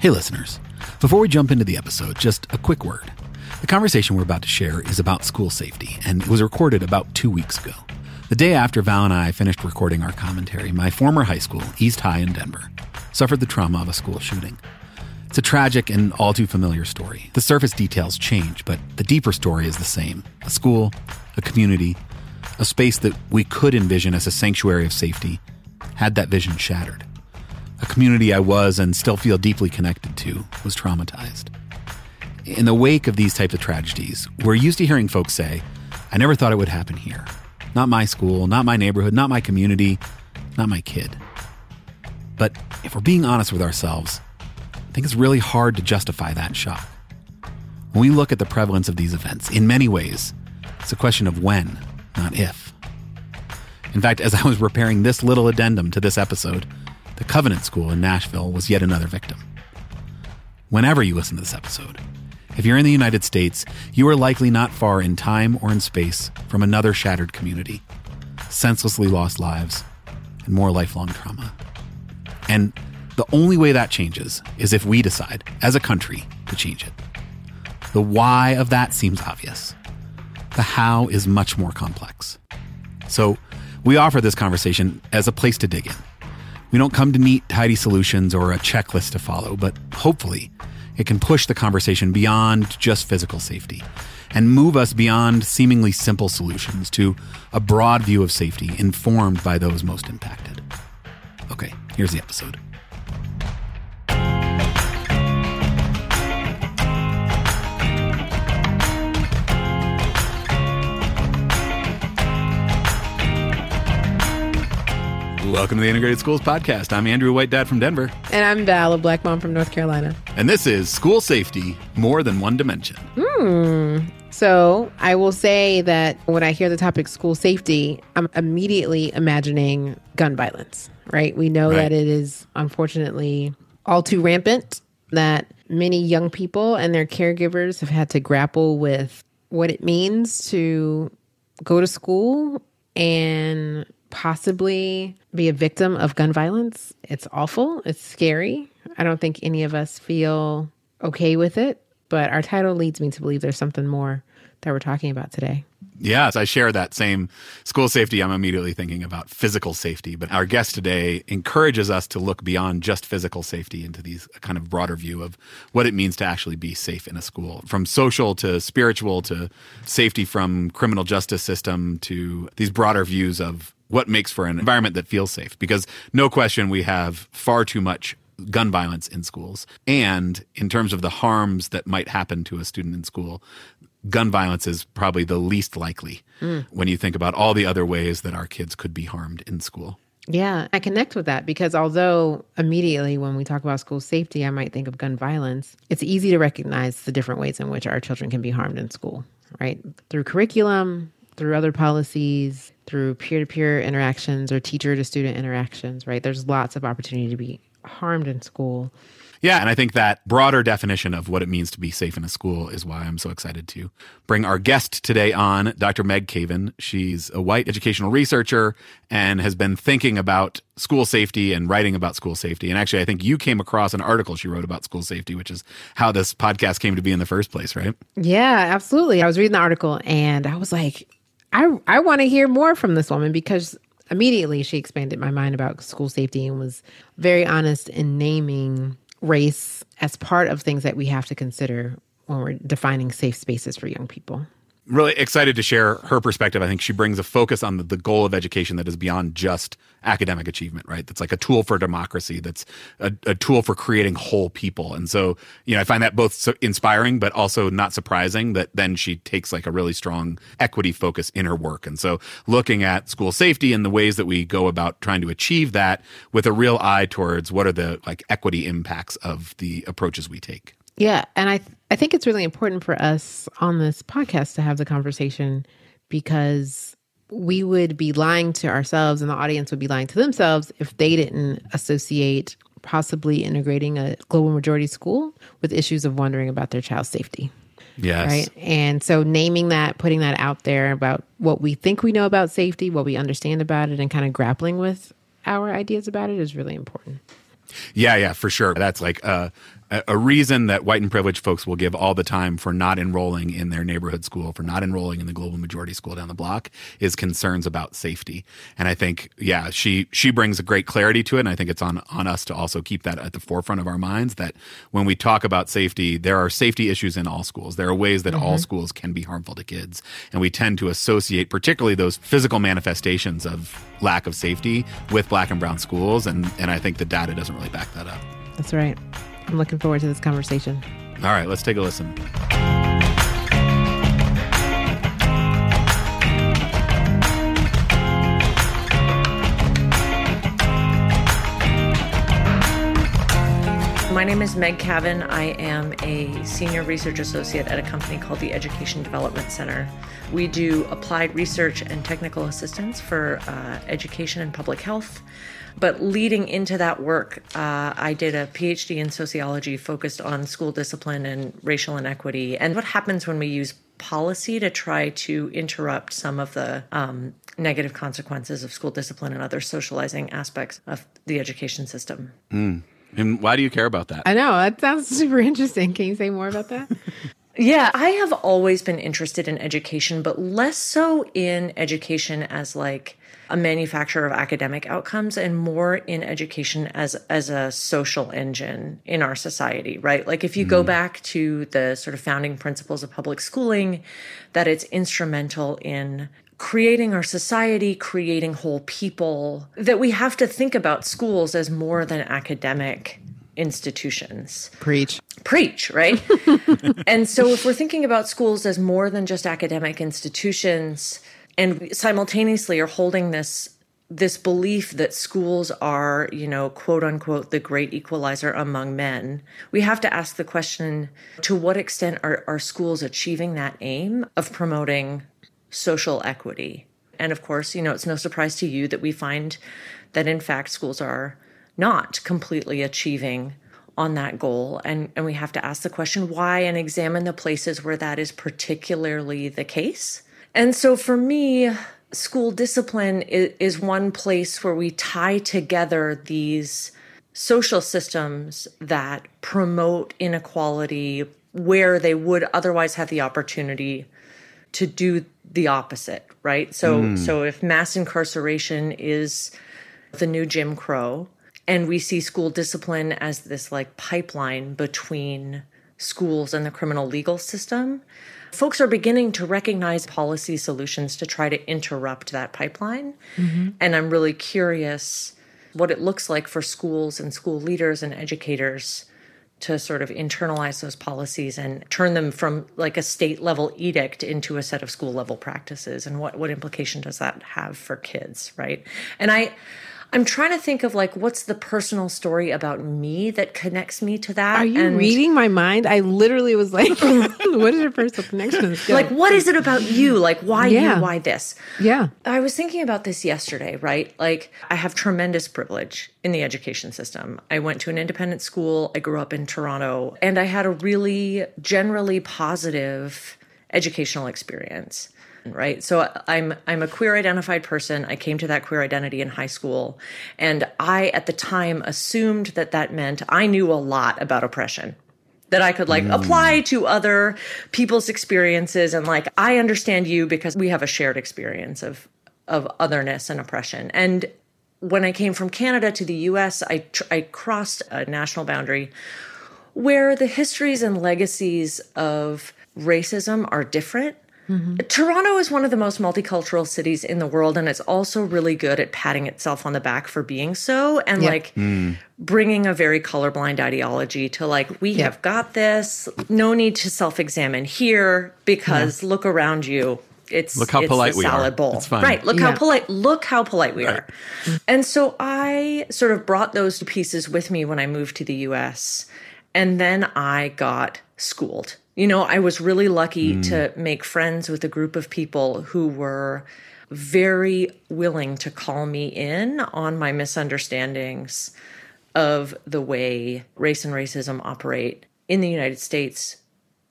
Hey, listeners. Before we jump into the episode, just a quick word. The conversation we're about to share is about school safety, and it was recorded about two weeks ago. The day after Val and I finished recording our commentary, my former high school, East High in Denver, suffered the trauma of a school shooting. It's a tragic and all too familiar story. The surface details change, but the deeper story is the same a school, a community, a space that we could envision as a sanctuary of safety, had that vision shattered. A community I was and still feel deeply connected to was traumatized. In the wake of these types of tragedies, we're used to hearing folks say, I never thought it would happen here. Not my school, not my neighborhood, not my community, not my kid. But if we're being honest with ourselves, I think it's really hard to justify that shock. When we look at the prevalence of these events, in many ways, it's a question of when, not if. In fact, as I was preparing this little addendum to this episode, the Covenant School in Nashville was yet another victim. Whenever you listen to this episode, if you're in the United States, you are likely not far in time or in space from another shattered community, senselessly lost lives, and more lifelong trauma. And the only way that changes is if we decide, as a country, to change it. The why of that seems obvious. The how is much more complex. So, we offer this conversation as a place to dig in we don't come to neat, tidy solutions or a checklist to follow, but hopefully it can push the conversation beyond just physical safety and move us beyond seemingly simple solutions to a broad view of safety informed by those most impacted. Okay, here's the episode. Welcome to the Integrated Schools Podcast. I'm Andrew White Dad from Denver. And I'm Val, a black mom from North Carolina. And this is School Safety More Than One Dimension. Hmm. So I will say that when I hear the topic school safety, I'm immediately imagining gun violence, right? We know right. that it is unfortunately all too rampant, that many young people and their caregivers have had to grapple with what it means to go to school and possibly be a victim of gun violence. It's awful. It's scary. I don't think any of us feel okay with it, but our title leads me to believe there's something more that we're talking about today. Yes, I share that same school safety. I'm immediately thinking about physical safety, but our guest today encourages us to look beyond just physical safety into these kind of broader view of what it means to actually be safe in a school, from social to spiritual to safety from criminal justice system to these broader views of what makes for an environment that feels safe. Because no question, we have far too much gun violence in schools. And in terms of the harms that might happen to a student in school, gun violence is probably the least likely mm. when you think about all the other ways that our kids could be harmed in school. Yeah, I connect with that because although immediately when we talk about school safety, I might think of gun violence, it's easy to recognize the different ways in which our children can be harmed in school, right? Through curriculum, through other policies, through peer to peer interactions or teacher to student interactions, right? There's lots of opportunity to be harmed in school. Yeah, and I think that broader definition of what it means to be safe in a school is why I'm so excited to bring our guest today on, Dr. Meg Caven. She's a white educational researcher and has been thinking about school safety and writing about school safety. And actually, I think you came across an article she wrote about school safety, which is how this podcast came to be in the first place, right? Yeah, absolutely. I was reading the article and I was like, I I want to hear more from this woman because immediately she expanded my mind about school safety and was very honest in naming race as part of things that we have to consider when we're defining safe spaces for young people really excited to share her perspective. I think she brings a focus on the, the, goal of education that is beyond just academic achievement, right? That's like a tool for democracy, that's a, a tool for creating whole people. And so, you know, I find that both so inspiring, but also not surprising that then she takes like a really strong equity focus in her work. And so, looking at school safety and the ways that we go about trying to achieve that with a real eye towards what are the like equity impacts of the approaches we take. Yeah, and I I think it's really important for us on this podcast to have the conversation because we would be lying to ourselves and the audience would be lying to themselves if they didn't associate possibly integrating a global majority school with issues of wondering about their child's safety. Yes. Right. And so naming that, putting that out there about what we think we know about safety, what we understand about it, and kind of grappling with our ideas about it is really important. Yeah, yeah, for sure. That's like uh, a, reason that white and privileged folks will give all the time for not enrolling in their neighborhood school, for not enrolling in the global majority school down the block, is concerns about safety. And I think, yeah, she she brings a great clarity to it, and I think it's on on us to also keep that at the forefront of our minds. That when we talk about safety, there are safety issues in all schools. There are ways that mm-hmm. all schools can be harmful to kids, and we tend to associate, particularly those physical manifestations of lack of safety, with black and brown schools, and and I think the data doesn't really back that up. That's right. I'm looking forward to this conversation. All right, let's take a listen. My name is Meg Caven. I am a senior research associate at a company called the Education Development Center. We do applied research and technical assistance for uh, education and public health. But leading into that work, uh, I did a PhD in sociology focused on school discipline and racial inequity and what happens when we use policy to try to interrupt some of the um, negative consequences of school discipline and other socializing aspects of the education system. Mm. And why do you care about that? I know. That sounds super interesting. Can you say more about that? Yeah, I have always been interested in education, but less so in education as like a manufacturer of academic outcomes and more in education as as a social engine in our society, right? Like if you mm. go back to the sort of founding principles of public schooling, that it's instrumental in creating our society, creating whole people, that we have to think about schools as more than academic institutions. Preach. Preach, right? and so if we're thinking about schools as more than just academic institutions and simultaneously are holding this this belief that schools are, you know, quote unquote, the great equalizer among men, we have to ask the question to what extent are, are schools achieving that aim of promoting social equity? And of course, you know, it's no surprise to you that we find that in fact schools are not completely achieving on that goal. And, and we have to ask the question why and examine the places where that is particularly the case. And so for me, school discipline is, is one place where we tie together these social systems that promote inequality where they would otherwise have the opportunity to do the opposite right so mm. so if mass incarceration is the new jim crow and we see school discipline as this like pipeline between schools and the criminal legal system. Folks are beginning to recognize policy solutions to try to interrupt that pipeline. Mm-hmm. And I'm really curious what it looks like for schools and school leaders and educators to sort of internalize those policies and turn them from like a state level edict into a set of school level practices and what what implication does that have for kids right and i I'm trying to think of like what's the personal story about me that connects me to that. Are you and reading my mind? I literally was like, what is your personal connection? Like, what is it about you? Like, why yeah. you? Why this? Yeah. I was thinking about this yesterday, right? Like, I have tremendous privilege in the education system. I went to an independent school. I grew up in Toronto, and I had a really generally positive educational experience right? So i'm i'm a queer identified person. I came to that queer identity in high school. And i at the time assumed that that meant i knew a lot about oppression that i could like mm. apply to other people's experiences and like i understand you because we have a shared experience of of otherness and oppression. And when i came from canada to the us i tr- i crossed a national boundary where the histories and legacies of racism are different Mm-hmm. Toronto is one of the most multicultural cities in the world, and it's also really good at patting itself on the back for being so and yep. like mm. bringing a very colorblind ideology to like, we yep. have got this. No need to self examine here because yeah. look around you. It's look how it's polite we salad are. Bowl. It's fine. Right. Look yeah. how polite. Look how polite we right. are. And so I sort of brought those pieces with me when I moved to the U.S. And then I got schooled you know, I was really lucky mm. to make friends with a group of people who were very willing to call me in on my misunderstandings of the way race and racism operate in the United States.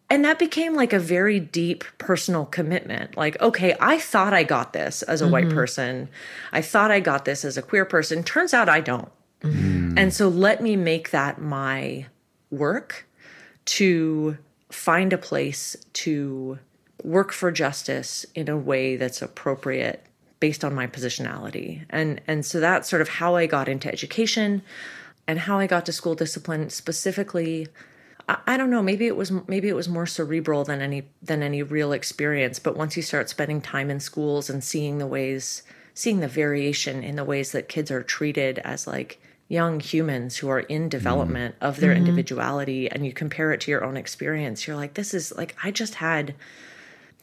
And that became like a very deep personal commitment. Like, okay, I thought I got this as a mm-hmm. white person. I thought I got this as a queer person. Turns out I don't. Mm-hmm. And so let me make that my work to find a place to work for justice in a way that's appropriate based on my positionality. And and so that's sort of how I got into education and how I got to school discipline specifically I, don't know maybe it was maybe it was more cerebral than any than any real experience but once you start spending time in schools and seeing the ways seeing the variation in the ways that kids are treated as like young humans who are in development mm. of their mm-hmm. individuality and you compare it to your own experience you're like this is like I just had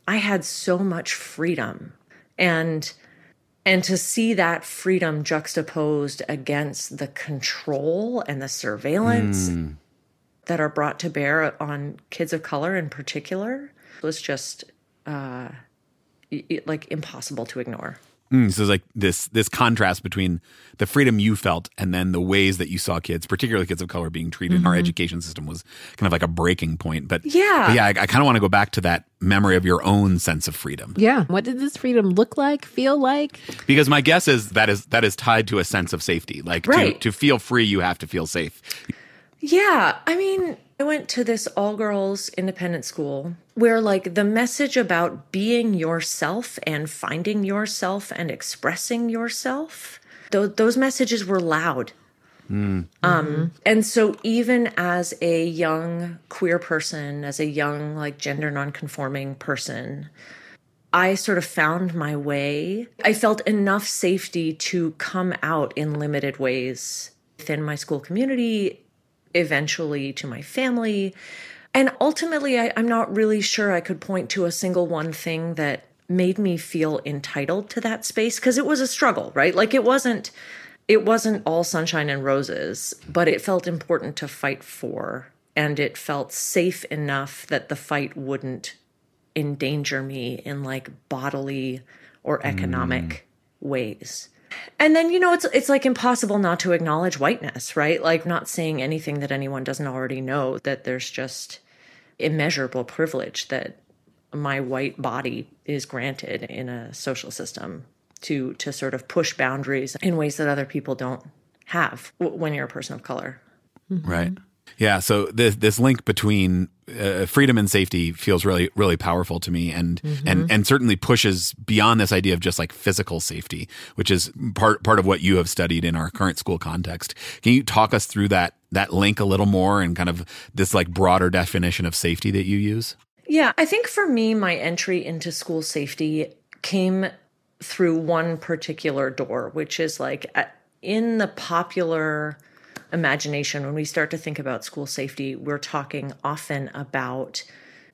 I had so much freedom and and to see that freedom juxtaposed against the control and the surveillance mm. that are brought to bear on kids of color in particular was just uh, like impossible to ignore. Mm, so it's like this this contrast between the freedom you felt and then the ways that you saw kids, particularly kids of color, being treated mm-hmm. in our education system was kind of like a breaking point. But yeah, but yeah, I, I kind of want to go back to that memory of your own sense of freedom. Yeah, what did this freedom look like, feel like? Because my guess is that is that is tied to a sense of safety. Like right. to, to feel free, you have to feel safe. Yeah, I mean, I went to this all girls independent school where, like, the message about being yourself and finding yourself and expressing yourself, th- those messages were loud. Mm. Um, mm-hmm. and so even as a young queer person, as a young, like, gender nonconforming person, I sort of found my way. I felt enough safety to come out in limited ways within my school community eventually to my family. And ultimately, I, am not really sure I could point to a single one thing that made me feel entitled to that space because it was a struggle, right? Like it wasn't it wasn't all sunshine and roses, but it felt important to fight for and it felt safe enough that the fight wouldn't endanger me in like bodily or economic mm. ways. And then you know it's it's like impossible not to acknowledge whiteness, right? Like not saying anything that anyone doesn't already know that there's just immeasurable privilege that my white body is granted in a social system to to sort of push boundaries in ways that other people don't have when you're a person of color. Mm-hmm. Right. Yeah, so this this link between uh, freedom and safety feels really really powerful to me, and mm-hmm. and and certainly pushes beyond this idea of just like physical safety, which is part part of what you have studied in our current school context. Can you talk us through that that link a little more and kind of this like broader definition of safety that you use? Yeah, I think for me, my entry into school safety came through one particular door, which is like in the popular imagination, when we start to think about school safety, we're talking often about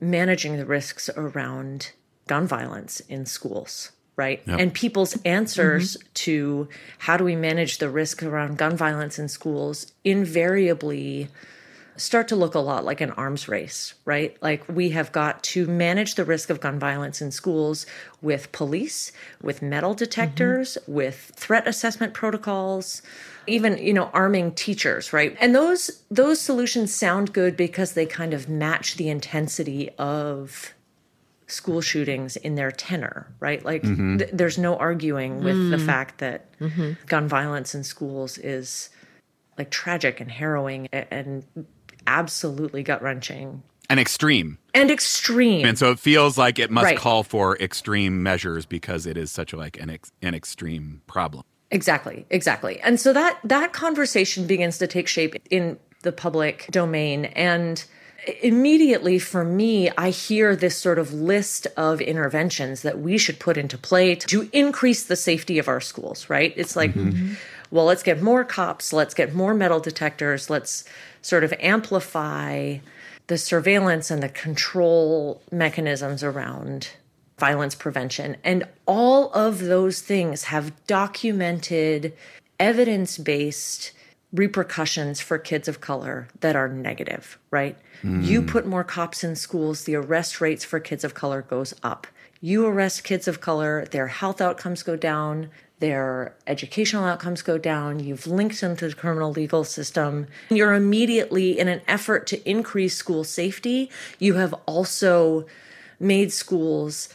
managing the risks around gun violence in schools, right? Yep. And people's answers mm-hmm. to how do we manage the risk around gun violence in schools invariably start to look a lot like an arms race, right? Like we have got to manage the risk of gun violence in schools with police, with metal detectors, mm-hmm. with threat assessment protocols, even, you know, arming teachers, right? And those those solutions sound good because they kind of match the intensity of school shootings in their tenor, right? Like mm-hmm. th- there's no arguing with mm. the fact that mm-hmm. gun violence in schools is like tragic and harrowing and absolutely gut wrenching and extreme and extreme and so it feels like it must right. call for extreme measures because it is such a like an, ex, an extreme problem exactly exactly. And so that that conversation begins to take shape in the public domain. And immediately for me i hear this sort of list of interventions that we should put into play to increase the safety of our schools right? It's like mm-hmm. well let's get more cops let's get more metal detectors let's sort of amplify the surveillance and the control mechanisms around violence prevention. And all of those things have documented evidence based repercussions for kids of color that are negative, right? Mm. You put more cops in schools, the arrest rates for kids of color goes up. You arrest kids of color, their health outcomes go down, their educational outcomes go down, you've linked them to the criminal legal system, you're immediately, in an effort to increase school safety, you have also made schools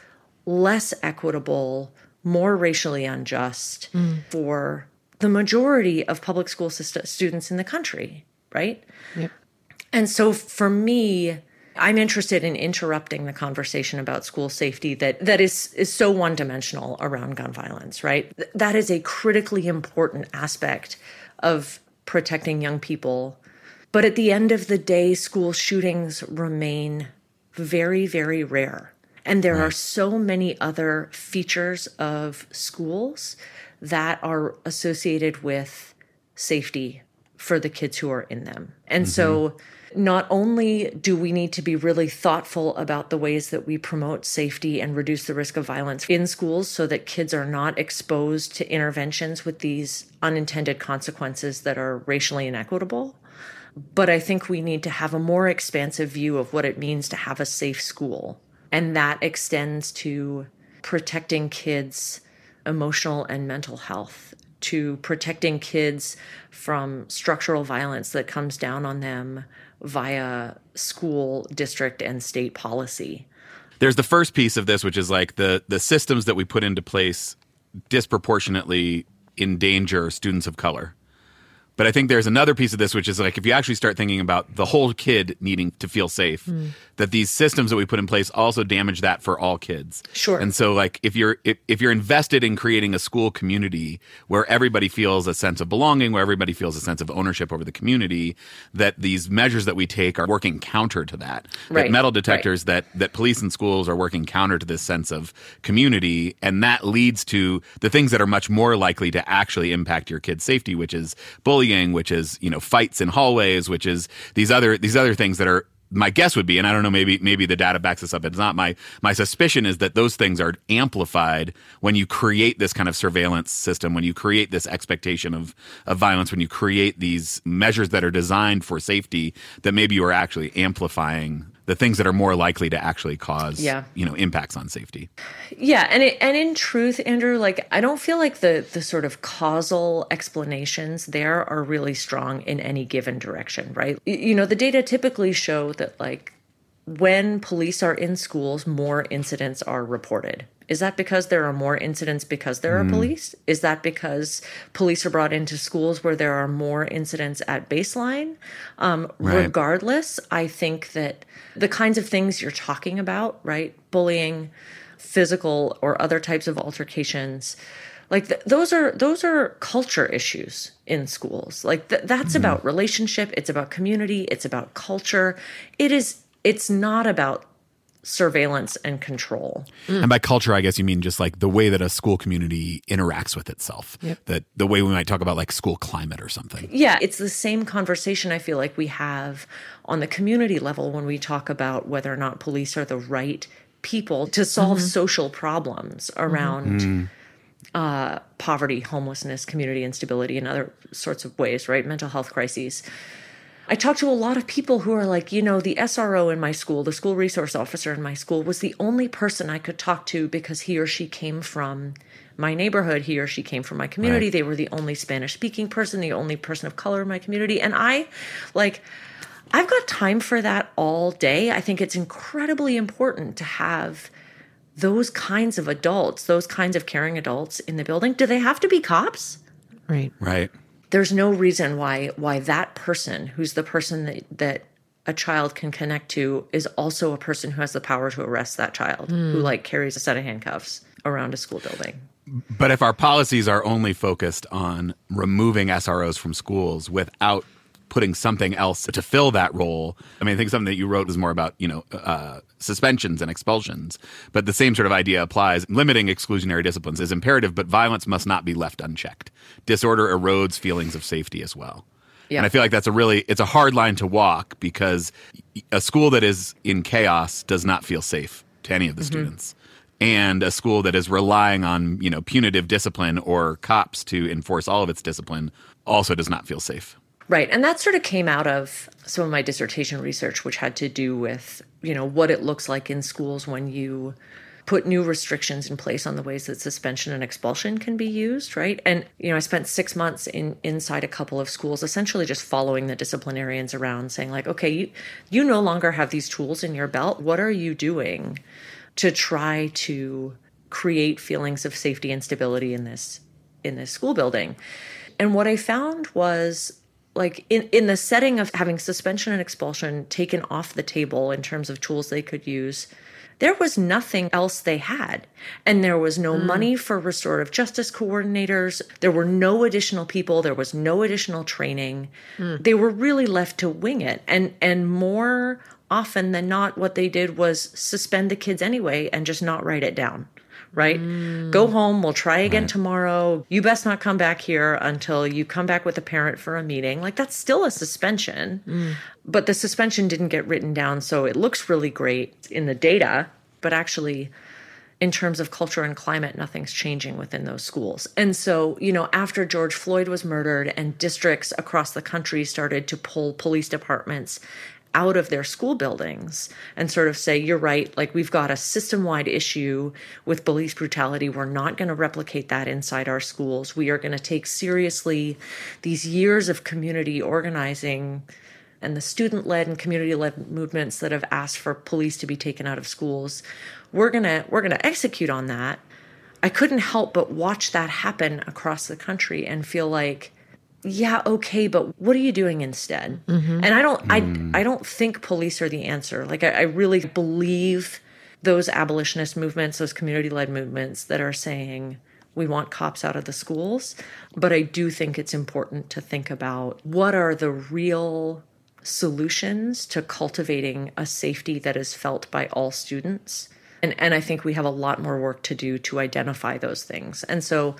less equitable, more racially unjust mm. for the majority of public school system, students in the country, right? Yep. And so for me, I'm interested in interrupting the conversation about school safety that that is is so one-dimensional around gun violence, right? That is a critically important aspect of protecting young people. But at the end of the day, school shootings remain very very rare. And there right. are so many other features of schools that are associated with safety for the kids who are in them. And mm-hmm. so not only do we need to be really thoughtful about the ways that we promote safety and reduce the risk of violence in schools so that kids are not exposed to interventions with these unintended consequences that are racially inequitable, but I think we need to have a more expansive view of what it means to have a safe school. And that extends to protecting kids' emotional and mental health, to protecting kids from structural violence that comes down on them via school, district, and state policy. There's the first piece of this, which is like the the systems that we put into place disproportionately endanger students of color. But I think there's another piece of this, which is like if you actually start thinking about the whole kid needing to feel safe, mm. that these systems that we put in place also damage that for all kids. Sure. And so, like if you're if, if you're invested in creating a school community where everybody feels a sense of belonging, where everybody feels a sense of ownership over the community, that these measures that we take are working counter to that. Right. That metal detectors, right. that that police and schools are working counter to this sense of community, and that leads to the things that are much more likely to actually impact your kid's safety, which is bullying bullying, which is you know fights in hallways, which is these other these other things that are my guess would be, and I don't know, maybe maybe the data backs this up. It's not my my suspicion is that those things are amplified when you create this kind of surveillance system, when you create this expectation of of violence, when you create these measures that are designed for safety. That maybe you are actually amplifying the things that are more likely to actually cause yeah. you know impacts on safety. Yeah and it, and in truth andrew like i don't feel like the the sort of causal explanations there are really strong in any given direction right? You know the data typically show that like when police are in schools more incidents are reported is that because there are more incidents because there are mm. police? Is that because police are brought into schools where there are more incidents at baseline? Um, right. Regardless, I think that the kinds of things you're talking about, right? Bullying, physical or other types of altercations, like th- those are those are culture issues in schools. Like th- that's mm. about relationship. It's about community. It's about culture. It is. It's not about surveillance and control. Mm. And by culture, I guess you mean just like the way that a school community interacts with itself. Yep. That the way we might talk about like school climate or something. Yeah, it's the same conversation I feel like we have on the community level when we talk about whether or not police are the right people to solve mm-hmm. social problems around mm-hmm. uh, poverty, homelessness, community instability, and other sorts of ways, right? Mental health crises. I talked to a lot of people who are like, you know, the SRO in my school, the school resource officer in my school was the only person I could talk to because he or she came from my neighborhood. He or she came from my community. Right. They were the only Spanish speaking person, the only person of color in my community. And I, like, I've got time for that all day. I think it's incredibly important to have those kinds of adults, those kinds of caring adults in the building. Do they have to be cops? Right. Right there's no reason why why that person who's the person that that a child can connect to is also a person who has the power to arrest that child mm. who like carries a set of handcuffs around a school building. But if our policies are only focused on removing SROs from schools without putting something else to fill that role. I mean, I think something that you wrote was more about, you know, uh, suspensions and expulsions, but the same sort of idea applies. Limiting exclusionary disciplines is imperative, but violence must not be left unchecked. Disorder erodes feelings of safety as well. Yeah. And I feel like that's a really it's a hard line to walk because a school that is in chaos does not feel safe to any of the mm-hmm. students. And a school that is relying on, you know, punitive discipline or cops to enforce all of its discipline also does not feel safe. Right. And that sort of came out of some of my dissertation research, which had to do with, you know, what it looks like in schools when you put new restrictions in place on the ways that suspension and expulsion can be used, right? And you know, I spent 6 months in inside a couple of schools essentially just following the disciplinarians around saying like, "Okay, you you no longer have these tools in your belt. What are you doing to try to create feelings of safety and stability in this in this school building?" And what I found was like in, in the setting of having suspension and expulsion taken off the table in terms of tools they could use there was nothing else they had. And there was no mm. money for restorative justice coordinators. There were no additional people. There was no additional training. Mm. They were really left to wing it. And, and more often than not, what they did was suspend the kids anyway and just not write it down. Right? Mm. Go home. We'll try again right. tomorrow. You best not come back here until you come back with a parent for a meeting. Like, that's still a suspension. Mm but the suspension didn't get written down, so it looks really great in the data, but actually, in terms of culture and climate, nothing's changing within those schools. And so, you know, after George Floyd was murdered and districts across the country started to pull police departments out of their school buildings and sort of say, you're right, like we've got a system wide issue with police brutality. We're not going to replicate that inside our schools. We are going to take seriously these years of community organizing and the student led and community led movements that have asked for police to be taken out of schools. We're going to we're going to execute on that. I couldn't help but watch that happen across the country and feel like yeah, okay, but what are you doing instead? Mm-hmm. And I don't mm. I I don't think police are the answer. Like I, I really believe those abolitionist movements, those community led movements that are saying we want cops out of the schools. But I do think it's important to think about what are the real solutions to cultivating a safety that is felt by all students. And, and I think we have a lot more work to do to identify those things. And so,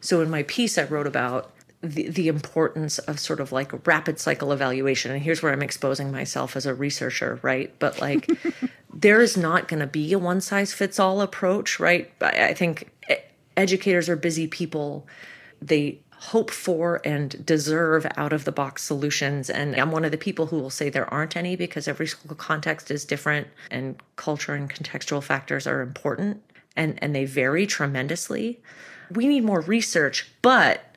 so in my piece, I wrote about the, the importance of sort of like rapid cycle evaluation. And here's where I'm exposing myself as a researcher, right? But like, there is not going to be a one size fits all approach, right? I think educators are busy people. They hope for and deserve out of the box solutions. And I'm one of the people who will say there aren't any because every school context is different and culture and contextual factors are important and, and they vary tremendously. We need more research, but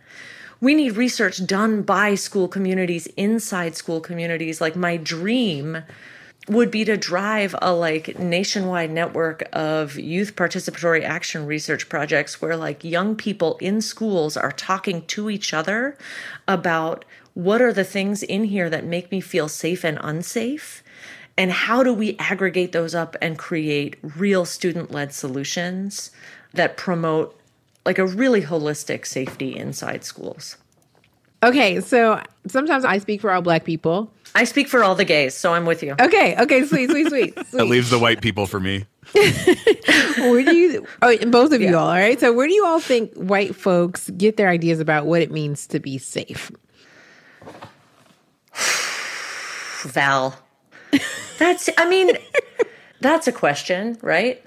we need research done by school communities inside school communities. Like my dream would be to drive a like nationwide network of youth participatory action research projects where like young people in schools are talking to each other about what are the things in here that make me feel safe and unsafe and how do we aggregate those up and create real student led solutions that promote like a really holistic safety inside schools. Okay, so sometimes I speak for all black people I speak for all the gays, so I'm with you. Okay, okay, sweet, sweet, sweet. sweet. that leaves the white people for me. where do you, oh, both of you all, all right? So, where do you all think white folks get their ideas about what it means to be safe? Val. That's, I mean, that's a question, right?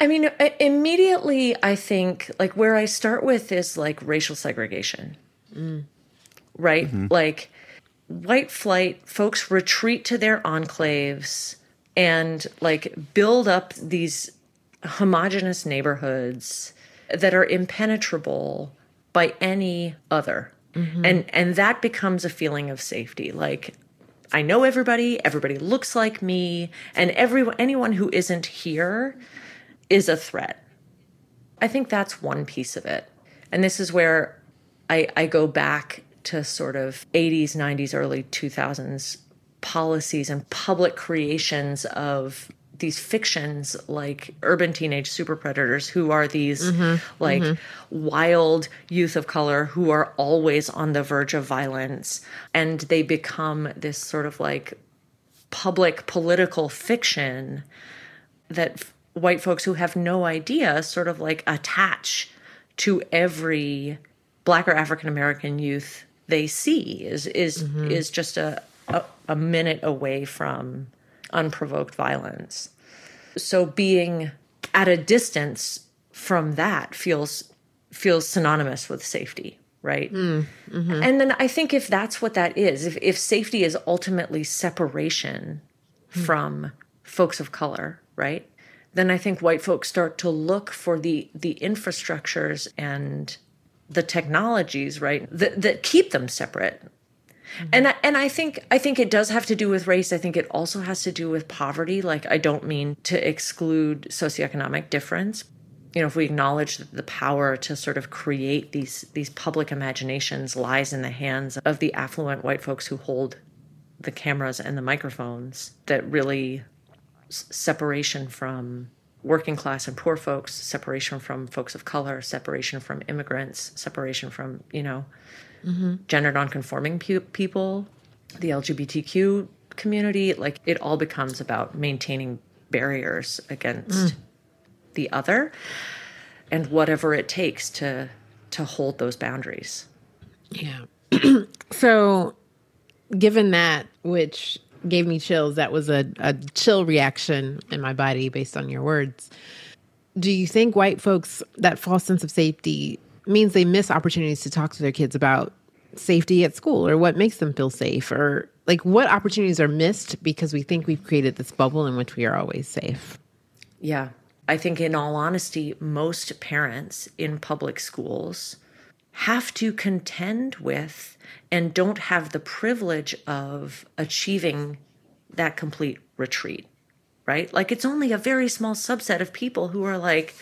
I mean, immediately, I think like where I start with is like racial segregation, mm. right? Mm-hmm. Like, white flight folks retreat to their enclaves and like build up these homogenous neighborhoods that are impenetrable by any other mm-hmm. and and that becomes a feeling of safety like i know everybody everybody looks like me and everyone anyone who isn't here is a threat. I think that's one piece of it. And this is where i i go back to sort of 80s, 90s, early 2000s policies and public creations of these fictions like urban teenage super predators who are these mm-hmm, like mm-hmm. wild youth of color who are always on the verge of violence. And they become this sort of like public political fiction that f- white folks who have no idea sort of like attach to every black or african american youth they see is is mm-hmm. is just a, a a minute away from unprovoked violence. So being at a distance from that feels feels synonymous with safety right mm, mm-hmm. and then i think if that's what that is if, if safety is ultimately separation mm. from folks of color right then i think white folks start to look for the the infrastructures and the technologies, right, that, that keep them separate. Mm-hmm. And I, and I think I think it does have to do with race. I think it also has to do with poverty. Like I don't mean to exclude socioeconomic difference, you know, if we acknowledge that the power to sort of create these these public imaginations lies in the hands of the affluent white folks who hold the cameras and the microphones, that really separation from working class and poor folks, separation from folks of color, separation from immigrants, separation from you know mm-hmm. gender nonconforming pe- people, the LGBTQ community, like it all becomes about maintaining barriers against. Mm the other and whatever it takes to to hold those boundaries. Yeah. so given that which gave me chills, that was a, a chill reaction in my body based on your words. Do you think white folks that false sense of safety means they miss opportunities to talk to their kids about safety at school or what makes them feel safe or like what opportunities are missed because we think we've created this bubble in which we are always safe? Yeah. I think, in all honesty, most parents in public schools have to contend with and don't have the privilege of achieving that complete retreat, right? Like, it's only a very small subset of people who are like,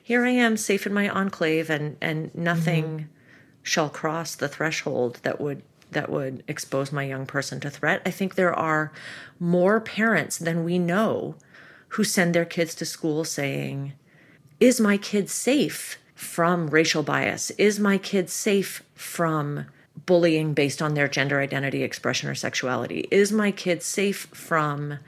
here I am safe in my enclave and, and nothing mm-hmm. shall cross the threshold that would that would expose my young person to threat. I think there are more parents than we know who send their kids to school saying, Is my kid safe from racial bias? Is my kid safe from bullying based on their gender identity, expression, or sexuality? Is my kid safe from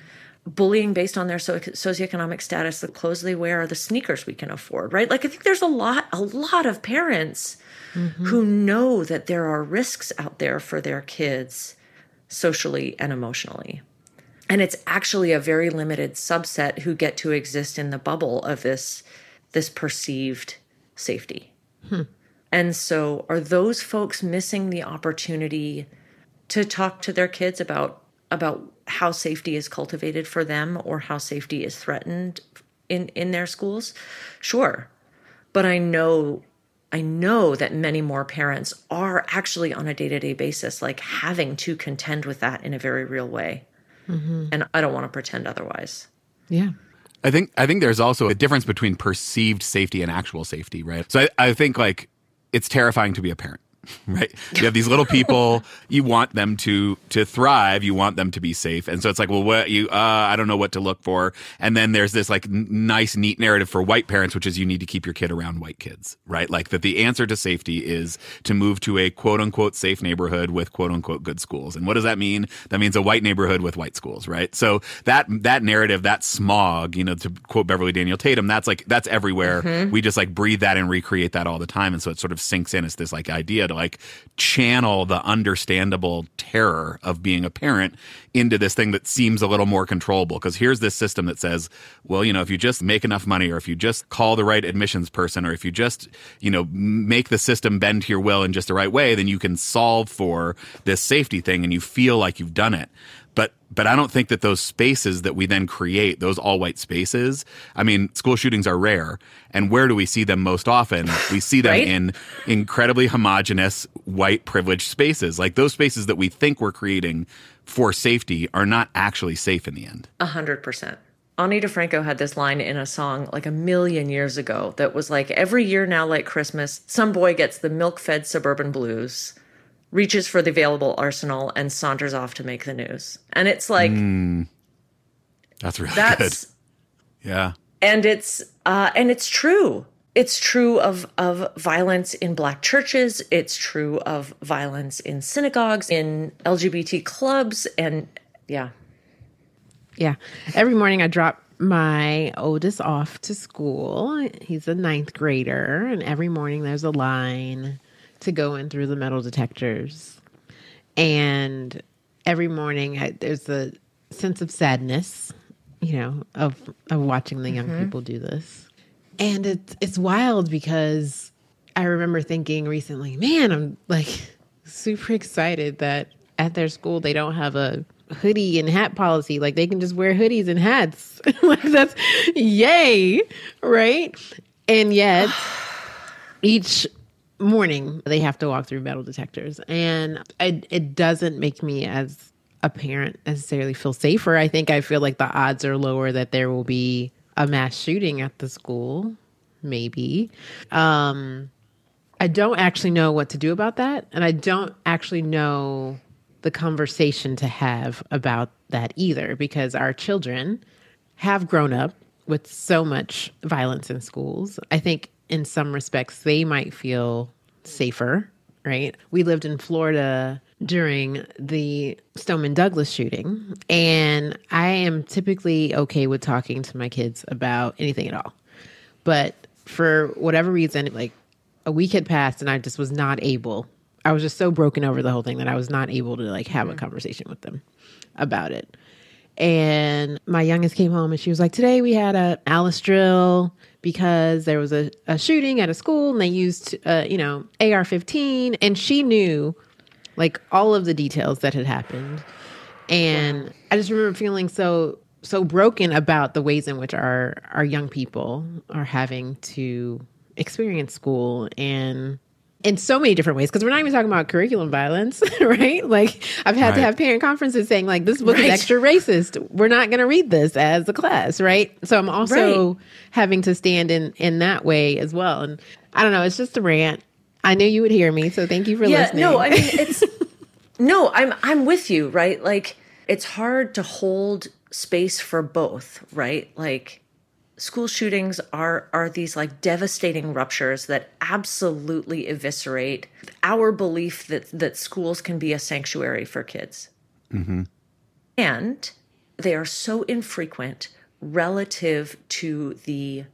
bullying based on their so- socioeconomic status, the clothes they wear, or the sneakers we can afford, right? Like I think there's a lot, a lot of parents mm-hmm. who know that there are risks out there for their kids socially and emotionally and it's actually a very limited subset who get to exist in the bubble of this this perceived safety hmm. and so are those folks missing the opportunity to talk to their kids about about how safety is cultivated for them or how safety is threatened in in their schools sure but i know I know that many more parents are actually on a day to day basis, like having to contend with that in a very real way. Mm-hmm. And I don't want to pretend otherwise. Yeah. I think I think there's also a difference between perceived safety and actual safety, right? So I, I think like it's terrifying to be a parent. right? You have these little people. You want them to to thrive. You want them to be safe. And so it's like well what you uh i don't know what to look for. And then there's this like n- nice neat narrative for white parents which is you need to keep your kid around white kids right? Like that the answer to safety is to move to a quote unquote safe neighborhood with quote unquote good schools. And what does that mean? That means a white neighborhood with white schools right? So that that narrative that smog you know to quote beverly daniel tatum that's like that's everywhere. Mm-hmm. we just like breathe that and recreate that all the time. And so it sort of sinks in as this like idea to like channel the understandable terror of being a parent into this thing that seems a little more controllable. Because here's this system that says, well, you know, if you just make enough money, or if you just call the right admissions person, or if you just, you know, make the system bend to your will in just the right way, then you can solve for this safety thing and you feel like you've done it but but I don't think that those spaces that we then create, those all white spaces, I mean, school shootings are rare. And where do we see them most often? We see them right? in incredibly homogenous white privileged spaces. Like those spaces that we think we're creating for safety are not actually safe in the end. A hundred percent. Ani DiFranco had this line in a song like a million years ago that was like, every year now, like Christmas, some boy gets the milk fed suburban blues reaches for the available arsenal and saunters off to make the news. And it's like mm, that's really that's, good. Yeah. And it's uh and it's true. It's true of of violence in black churches, it's true of violence in synagogues, in LGBT clubs and yeah. Yeah. Every morning I drop my oldest off to school. He's a ninth grader, and every morning there's a line to go in through the metal detectors. And every morning I, there's a sense of sadness, you know, of of watching the young mm-hmm. people do this. And it's it's wild because I remember thinking recently, man, I'm like super excited that at their school they don't have a hoodie and hat policy. Like they can just wear hoodies and hats. like that's yay, right? And yet each morning they have to walk through metal detectors and it, it doesn't make me as a parent necessarily feel safer i think i feel like the odds are lower that there will be a mass shooting at the school maybe. Um, I don't actually know what to do about that. And I don't actually know the conversation to have about that either because our children have grown up with so much violence in schools. I think in some respects they might feel safer, right? We lived in Florida during the Stoneman Douglas shooting, and I am typically okay with talking to my kids about anything at all. But for whatever reason, like a week had passed and I just was not able. I was just so broken over the whole thing that I was not able to like have a mm. conversation with them about it. And my youngest came home and she was like, Today we had a Alice drill because there was a, a shooting at a school and they used, uh, you know, AR 15. And she knew like all of the details that had happened. And I just remember feeling so so broken about the ways in which our our young people are having to experience school and in so many different ways because we're not even talking about curriculum violence right? Like i've had Right. to have parent conferences saying like this book Right. is extra racist. We're not going to read this as a class right? So i'm also having to stand in in that way as well. And i don't know it's just a rant. I knew you would hear me so thank you for yeah listening. no i mean it's no i'm i'm with you right? Like it's hard to hold space for both right? Like school shootings are are these like devastating ruptures that absolutely eviscerate our belief that that schools can be a sanctuary for kids. Mm-hmm. And they are so infrequent relative to the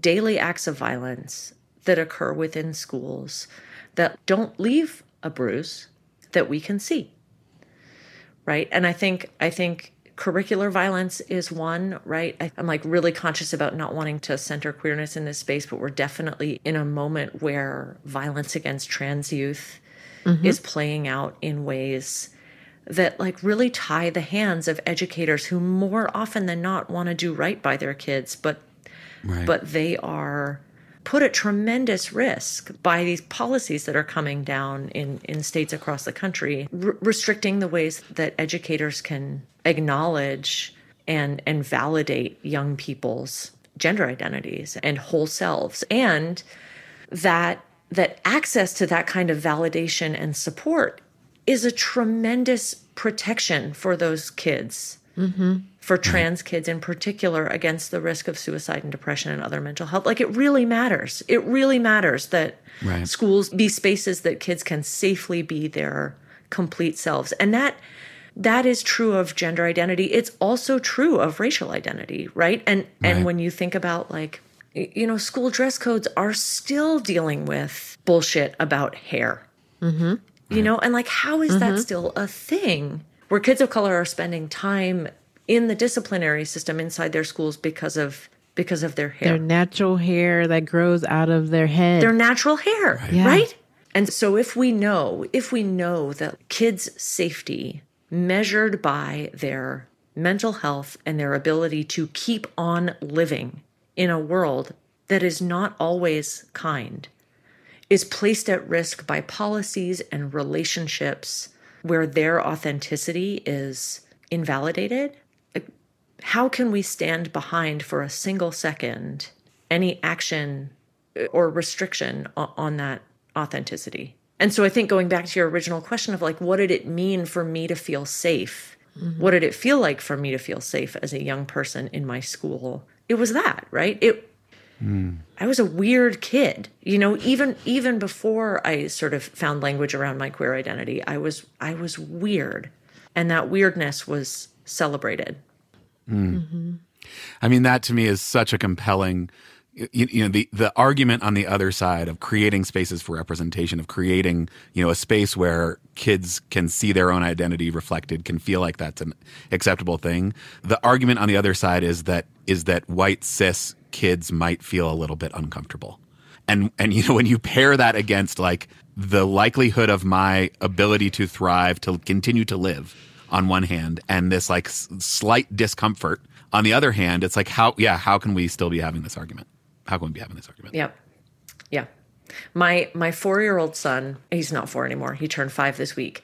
daily acts of violence that occur within schools that don't leave a bruise that we can see. Right? And i think i think curricular violence is one right I, i'm like really conscious about not wanting to center queerness in this space but we're definitely in a moment where violence against trans youth mm-hmm. is playing out in ways that like really tie the hands of educators who more often than not want to do right by their kids but Right. but they are put at tremendous risk by these policies that are coming down in, in states across the country, restricting the ways that educators can acknowledge and, and validate young people's gender identities and whole selves. And that that access to that kind of validation and support is a tremendous protection for those kids mm-hmm. For mm-hmm. trans kids in particular against the risk of suicide and depression and other mental health. Like it really matters. It really matters that Right. schools be spaces that kids can safely be their complete selves. And that that is true of gender identity. It's also true of racial identity, right? And Right. and when you think about like you know, school dress codes are still dealing with bullshit about hair. Mm-hmm. You know, and like, how is that mm-hmm. still a thing where kids of color are spending time in the disciplinary system inside their schools because of because of their hair, their natural hair that grows out of their head their natural hair, Yeah. right? And so, if we know, if we know that kids' safety measured by their mental health and their ability to keep on living in a world that is not always kind is placed at risk by policies and relationships where their authenticity is invalidated, like, how can we stand behind for a single second any action uh, or restriction on that authenticity? And so I think going back to your original question of like, what did it mean for me to feel safe? Mm-hmm. What did it feel like for me to feel safe as a young person in my school? It was that, right? It mm. I was a weird kid. You know, even even before I sort of found language around my queer identity, I was I was weird. And that weirdness was celebrated. Mm. Mm-hmm. I mean, that to me is such a compelling, you, you know, the, the argument on the other side of creating spaces for representation, of creating, you know, a space where kids can see their own identity reflected, can feel like that's an acceptable thing. The argument on the other side is that is that white cis kids might feel a little bit uncomfortable. And and you know, when you pair that against like the likelihood of my ability to thrive, to continue to live on one hand, and this like s- slight discomfort on the other hand, it's like how yeah, how can we still be having this argument? How can we be having this argument? Yep. Yeah. My my 4-year-old son, he's not 4 anymore. He turned 5 this week.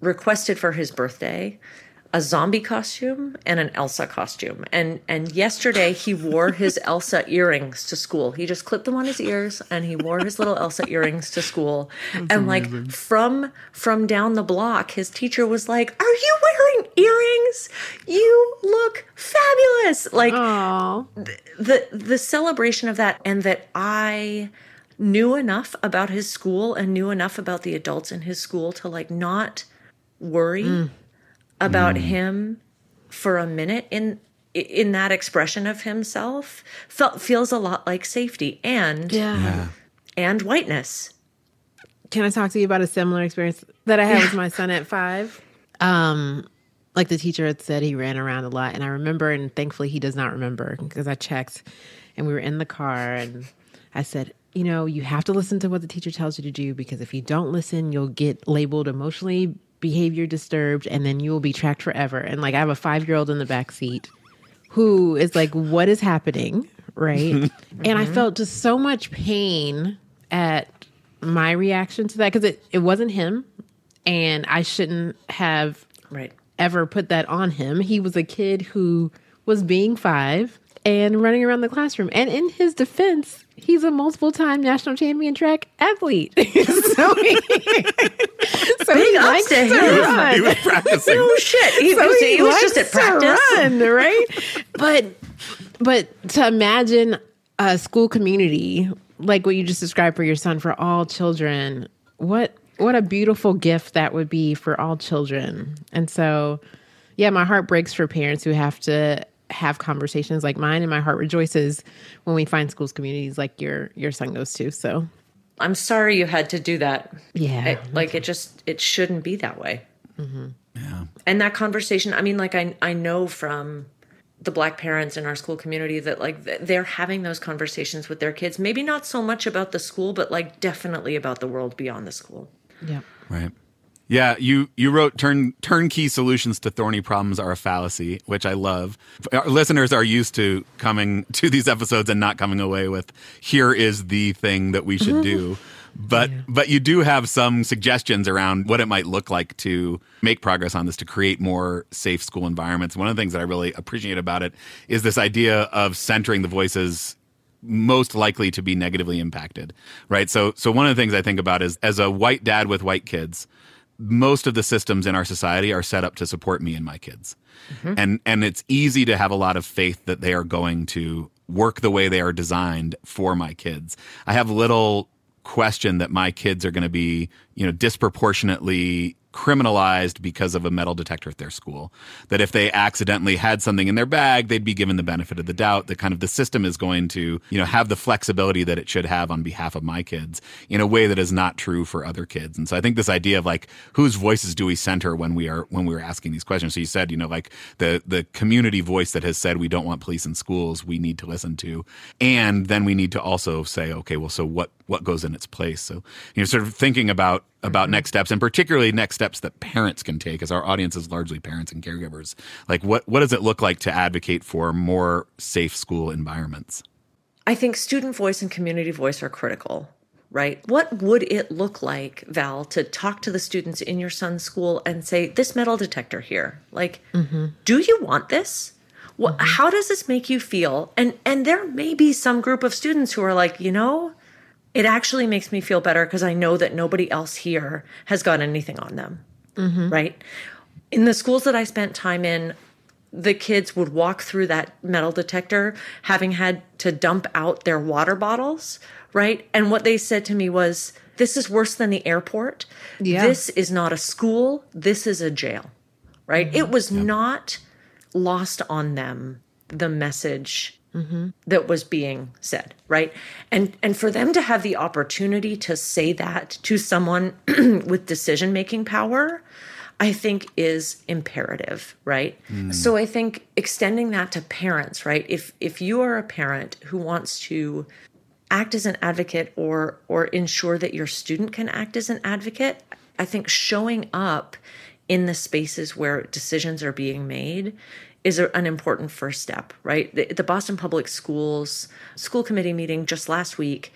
Requested for his birthday a zombie costume and an Elsa costume. And and yesterday he wore his Elsa earrings to school. He just clipped them on his ears and he wore his little Elsa earrings to school. That's and amazing. like from from down the block, his teacher was like, "Are you wearing earrings? You look fabulous." Like the, the the celebration of that and that I knew enough about his school and knew enough about the adults in his school to like not worry mm about mm. him for a minute in in that expression of himself felt feels a lot like safety and yeah. yeah. and whiteness. Can I talk to you about a similar experience that I had with my son at five? Um, like the teacher had said, he ran around a lot, and I remember, and thankfully he does not remember because I checked, and we were in the car, and I said, you know, you have to listen to what the teacher tells you to do because if you don't listen, you'll get labeled emotionally behavior disturbed and then you will be tracked forever. And like I have a five year old in the back seat who is like, what is happening? Right. mm-hmm. And I felt just so much pain at my reaction to that because it, it wasn't him and I shouldn't have right ever put that on him. He was a kid who was being five and running around the classroom. And in his defense, he's a multiple time national champion track athlete. so he, so he likes to, to run. He was practicing. oh shit! He, so was, he, he was just at practice, run, right? but but to imagine a school community like what you just described for your son for all children, what what a beautiful gift that would be for all children. And so, yeah, my heart breaks for parents who have to have conversations like mine and my heart rejoices when we find schools communities like your your son goes to so. I'm sorry you had to do that. Yeah it, like it just it shouldn't be that way. Mm-hmm. yeah. And that conversation i mean like i i know from the black parents in our school community that like they're having those conversations with their kids. Maybe not so much about the school but like definitely about the world beyond the school. Yeah right yeah, you you wrote turn turnkey solutions to thorny problems are a fallacy, which I love. Our listeners are used to coming to these episodes and not coming away with here is the thing that we should do. But yeah. but you do have some suggestions around what it might look like to make progress on this to create more safe school environments. One of the things that I really appreciate about it is this idea of centering the voices most likely to be negatively impacted, right? So so one of the things I think about is as a white dad with white kids, most of the systems in our society are set up to support me and my kids. Mm-hmm. And and it's easy to have a lot of faith that they are going to work the way they are designed for my kids. I have little question that my kids are going to be, you know, disproportionately criminalized because of a metal detector at their school. That if they accidentally had something in their bag, they'd be given the benefit of the doubt. That kind of the system is going to, you know, have the flexibility that it should have on behalf of my kids in a way that is not true for other kids. And so I think this idea of like whose voices do we center when we are when we are asking these questions. So you said, you know, like the the community voice that has said we don't want police in schools, we need to listen to. And then we need to also say, okay, well, so what what goes in its place. So, you know, sort of thinking about about mm-hmm. next steps and particularly next steps that parents can take as our audience is largely parents and caregivers. Like what what does it look like to advocate for more safe school environments? I think student voice and community voice are critical right? What would it look like, Val, to talk to the students in your son's school and say, this metal detector here, like, mm-hmm. do you want this? What, mm-hmm. How does this make you feel? And and there may be some group of students who are like, you know, it actually makes me feel better because I know that nobody else here has got anything on them. Mm-hmm. Right. In the schools that I spent time in, the kids would walk through that metal detector having had to dump out their water bottles. Right. And what they said to me was, this is worse than the airport. Yeah. This is not a school. This is a jail. Right. Mm-hmm. It was yep. not lost on them the message mm-hmm. that was being said, right? And and for them to have the opportunity to say that to someone with decision making power, I think is imperative, right? Mm. So I think extending that to parents, right? If if you are a parent who wants to act as an advocate or or ensure that your student can act as an advocate, I think showing up in the spaces where decisions are being made is an important first step, right? The, the Boston Public Schools school committee meeting just last week,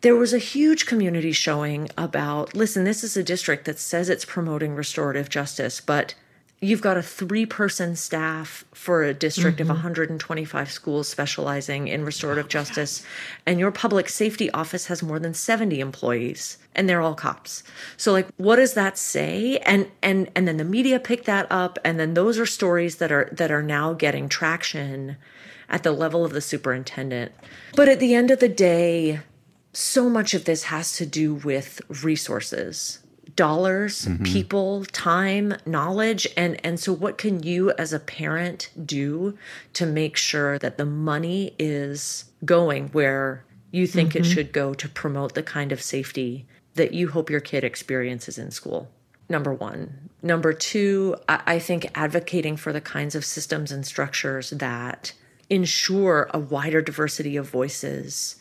there was a huge community showing about listen, this is a district that says it's promoting restorative justice, but you've got a three person staff for a district mm-hmm. of 125 schools specializing in restorative oh, justice. And your public safety office has more than 70 employees and they're all cops. So like what does that say? And and and then the media pick that up and then those are stories that are that are now getting traction at the level of the superintendent. But at the end of the day so much of this has to do with resources dollars, mm-hmm. people, time, knowledge and and so what can you as a parent do to make sure that the money is going where you think mm-hmm. it should go to promote the kind of safety that you hope your kid experiences in school? Number one. Number two, I, I think advocating for the kinds of systems and structures that ensure a wider diversity of voices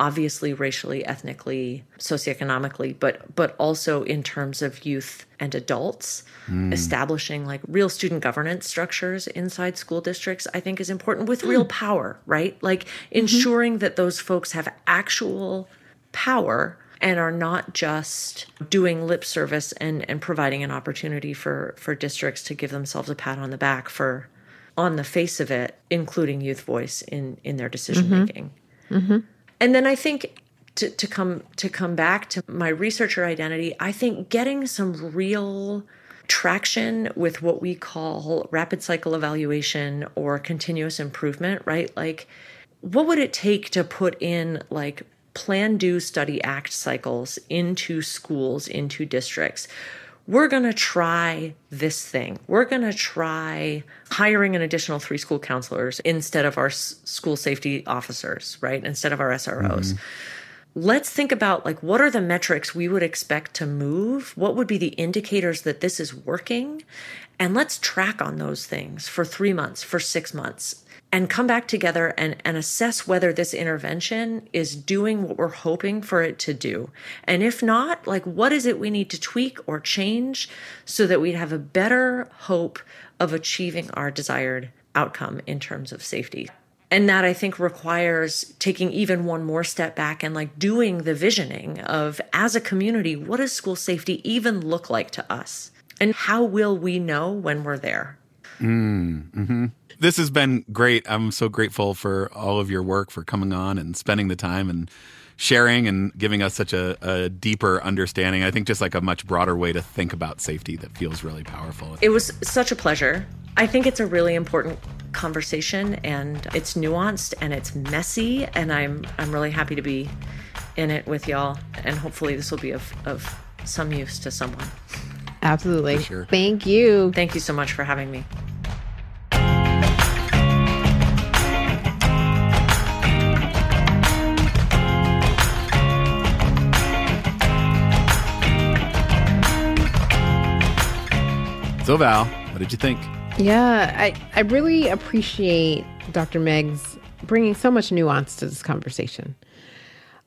obviously racially, ethnically, socioeconomically, but but also in terms of youth and adults. Mm. Establishing like real student governance structures inside school districts, I think is important with mm. real power, right? Like mm-hmm. ensuring that those folks have actual power and are not just doing lip service and, and providing an opportunity for, for districts to give themselves a pat on the back for on the face of it, including youth voice in, in their decision mm-hmm. making. Mm-hmm. And then I think to, to come to come back to my researcher identity, I think getting some real traction with what we call rapid cycle evaluation or continuous improvement, right? Like what would it take to put in like plan do study act cycles into schools into districts we're going to try this thing. We're going to try hiring an additional three school counselors instead of our school safety officers, right? Instead of our SROs. Mm-hmm. Let's think about like what are the metrics we would expect to move? What would be the indicators that this is working? And let's track on those things for 3 months, for 6 months and come back together and, and assess whether this intervention is doing what we're hoping for it to do. And if not, like what is it we need to tweak or change so that we have a better hope of achieving our desired outcome in terms of safety. And that I think requires taking even one more step back and like doing the visioning of as a community, what does school safety even look like to us? And how will we know when we're there? Mm, mm-hmm this has been great. I'm so grateful for all of your work, for coming on and spending the time and sharing and giving us such a, a, deeper understanding. I think just like a much broader way to think about safety that feels really powerful. It was such a pleasure. I think it's a really important conversation and it's nuanced and it's messy and I'm I'm really happy to be in it with y'all and hopefully this will be of, of some use to someone. Absolutely. Sure. Thank you. Thank you so much for having me. So, Val, what did you think? Yeah, I, I really appreciate Dr. Meg's bringing so much nuance to this conversation.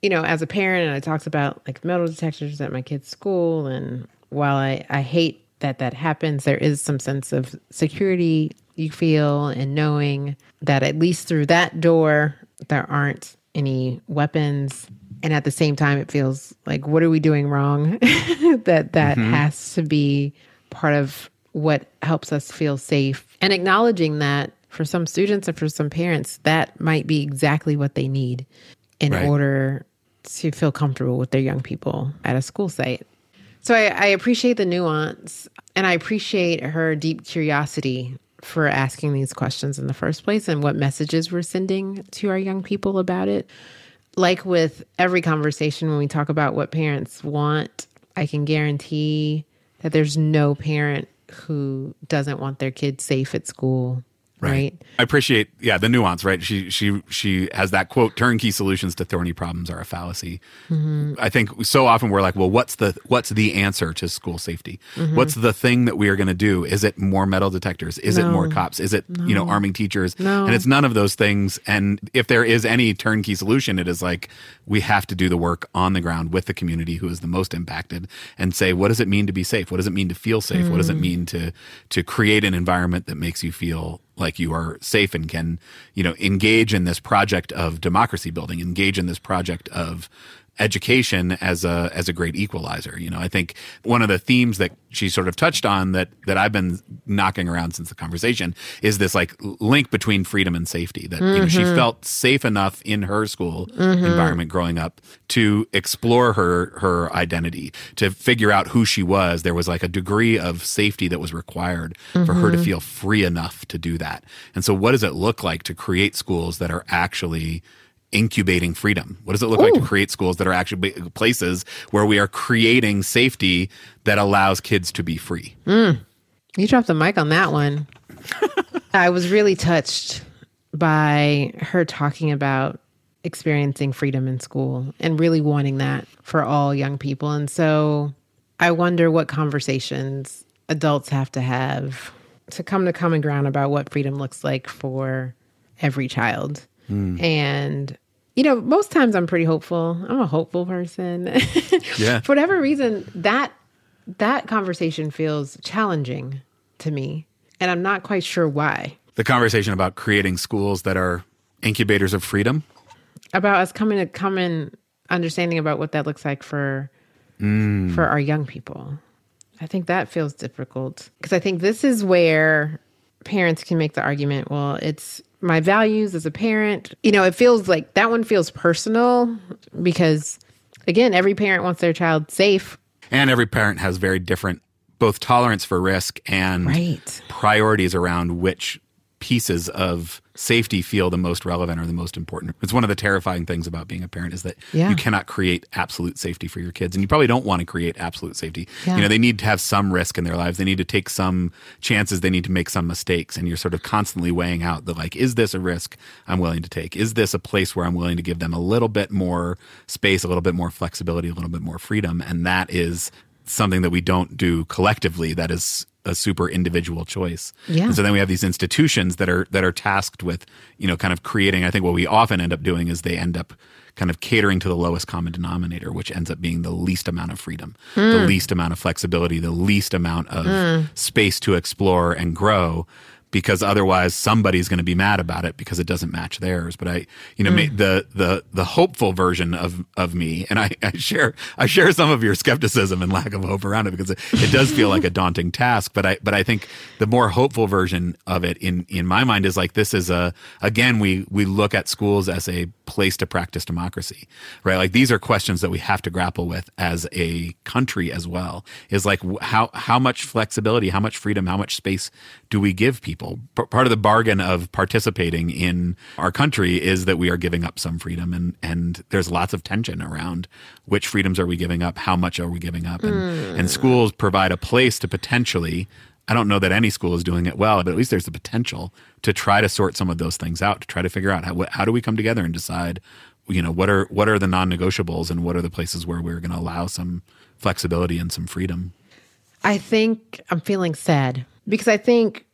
You know, as a parent, and I talked about like metal detectors at my kid's school, and while I, I hate that that happens, there is some sense of security you feel and knowing that at least through that door, there aren't any weapons and at the same time it feels like what are we doing wrong that that mm-hmm. has to be part of what helps us feel safe and acknowledging that for some students and for some parents, that might be exactly what they need in right. order to feel comfortable with their young people at a school site. So I, I, appreciate the nuance and I appreciate her deep curiosity for asking these questions in the first place and what messages we're sending to our young people about it. Like with every conversation, when we talk about what parents want, I can guarantee that there's no parent who doesn't want their kids safe at school right. right. I appreciate yeah the nuance right she she she has that quote turnkey solutions to thorny problems are a fallacy. Mm-hmm. I think so often we're like well what's the what's the answer to school safety? Mm-hmm. What's the thing that we are going to do? Is it more metal detectors? Is no. it more cops? Is it no. you know arming teachers? No. And it's none of those things and if there is any turnkey solution it is like we have to do the work on the ground with the community who is the most impacted and say what does it mean to be safe? What does it mean to feel safe? Mm. What does it mm. mean to to create an environment that makes you feel like you are safe and can you know engage in this project of democracy building engage in this project of education as a as a great equalizer. You know, I think one of the themes that she sort of touched on that that I've been knocking around since the conversation is this like link between freedom and safety. That mm-hmm. you know she mm-hmm. felt safe enough in her school mm-hmm. environment growing up to explore her her identity, to figure out who she was. There was like a degree of safety that was required mm-hmm. for her to mm-hmm. feel free enough to do that. And so, what does it look like to create schools that are actually incubating freedom? What does it look Ooh. like to create schools that are actually places where we are creating safety that allows kids to be free? Mm. You dropped the mic on that one. I was really touched by her talking about experiencing freedom in school and really wanting that for all young people. And so I wonder what conversations adults have to have to come to common ground about what freedom looks like for every child. Mm. And you know, most times I'm pretty hopeful. I'm a hopeful person. yeah. For whatever reason, that that conversation feels challenging to me, and I'm not quite sure why. The conversation about creating schools that are incubators of freedom, about us coming to common understanding about what that looks like for mm. for our young people. I think that feels difficult because I think this is where parents can make the argument, well, it's my values as a parent. You know, it feels like that one feels personal because, again, every parent wants their child safe. And every parent has very different both tolerance for risk and right. priorities around which pieces of safety feel the most relevant or the most important. It's one of the terrifying things about being a parent is that yeah. you cannot create absolute safety for your kids and you probably don't want to create absolute safety. Yeah. You know, they need to have some risk in their lives. They need to take some chances, they need to make some mistakes and you're sort of constantly weighing out the like is this a risk I'm willing to take? Is this a place where I'm willing to give them a little bit more space, a little bit more flexibility, a little bit more freedom and that is something that we don't do collectively that is a super individual choice. Yeah. And so then we have these institutions that are that are tasked with, you know, kind of creating. I think what we often end up doing is they end up kind of catering to the lowest common denominator, which ends up being the least amount of freedom, mm. the least amount of flexibility, the least amount of mm. space to explore and grow because otherwise somebody's going to be mad about it because it doesn't match theirs. But I, you know, mm. the the the hopeful version of of me, and I, I share I share some of your skepticism and lack of hope around it because it, it does feel like a daunting task. But I but I think the more hopeful version of it in in my mind is like this is a again we we look at schools as a place to practice democracy, right? Like these are questions that we have to grapple with as a country as well. Is like how how much flexibility, how much freedom, how much space do we give people? P- part of the bargain of participating in our country is that we are giving up some freedom, and and there's lots of tension around which freedoms are we giving up, how much are we giving up, and mm. and schools provide a place to potentially. I don't know that any school is doing it well, but at least there's the potential to try to sort some of those things out, to try to figure out how how do we come together and decide, you know, what are what are the non-negotiables and what are the places where we're going to allow some flexibility and some freedom. I think I'm feeling sad because I think,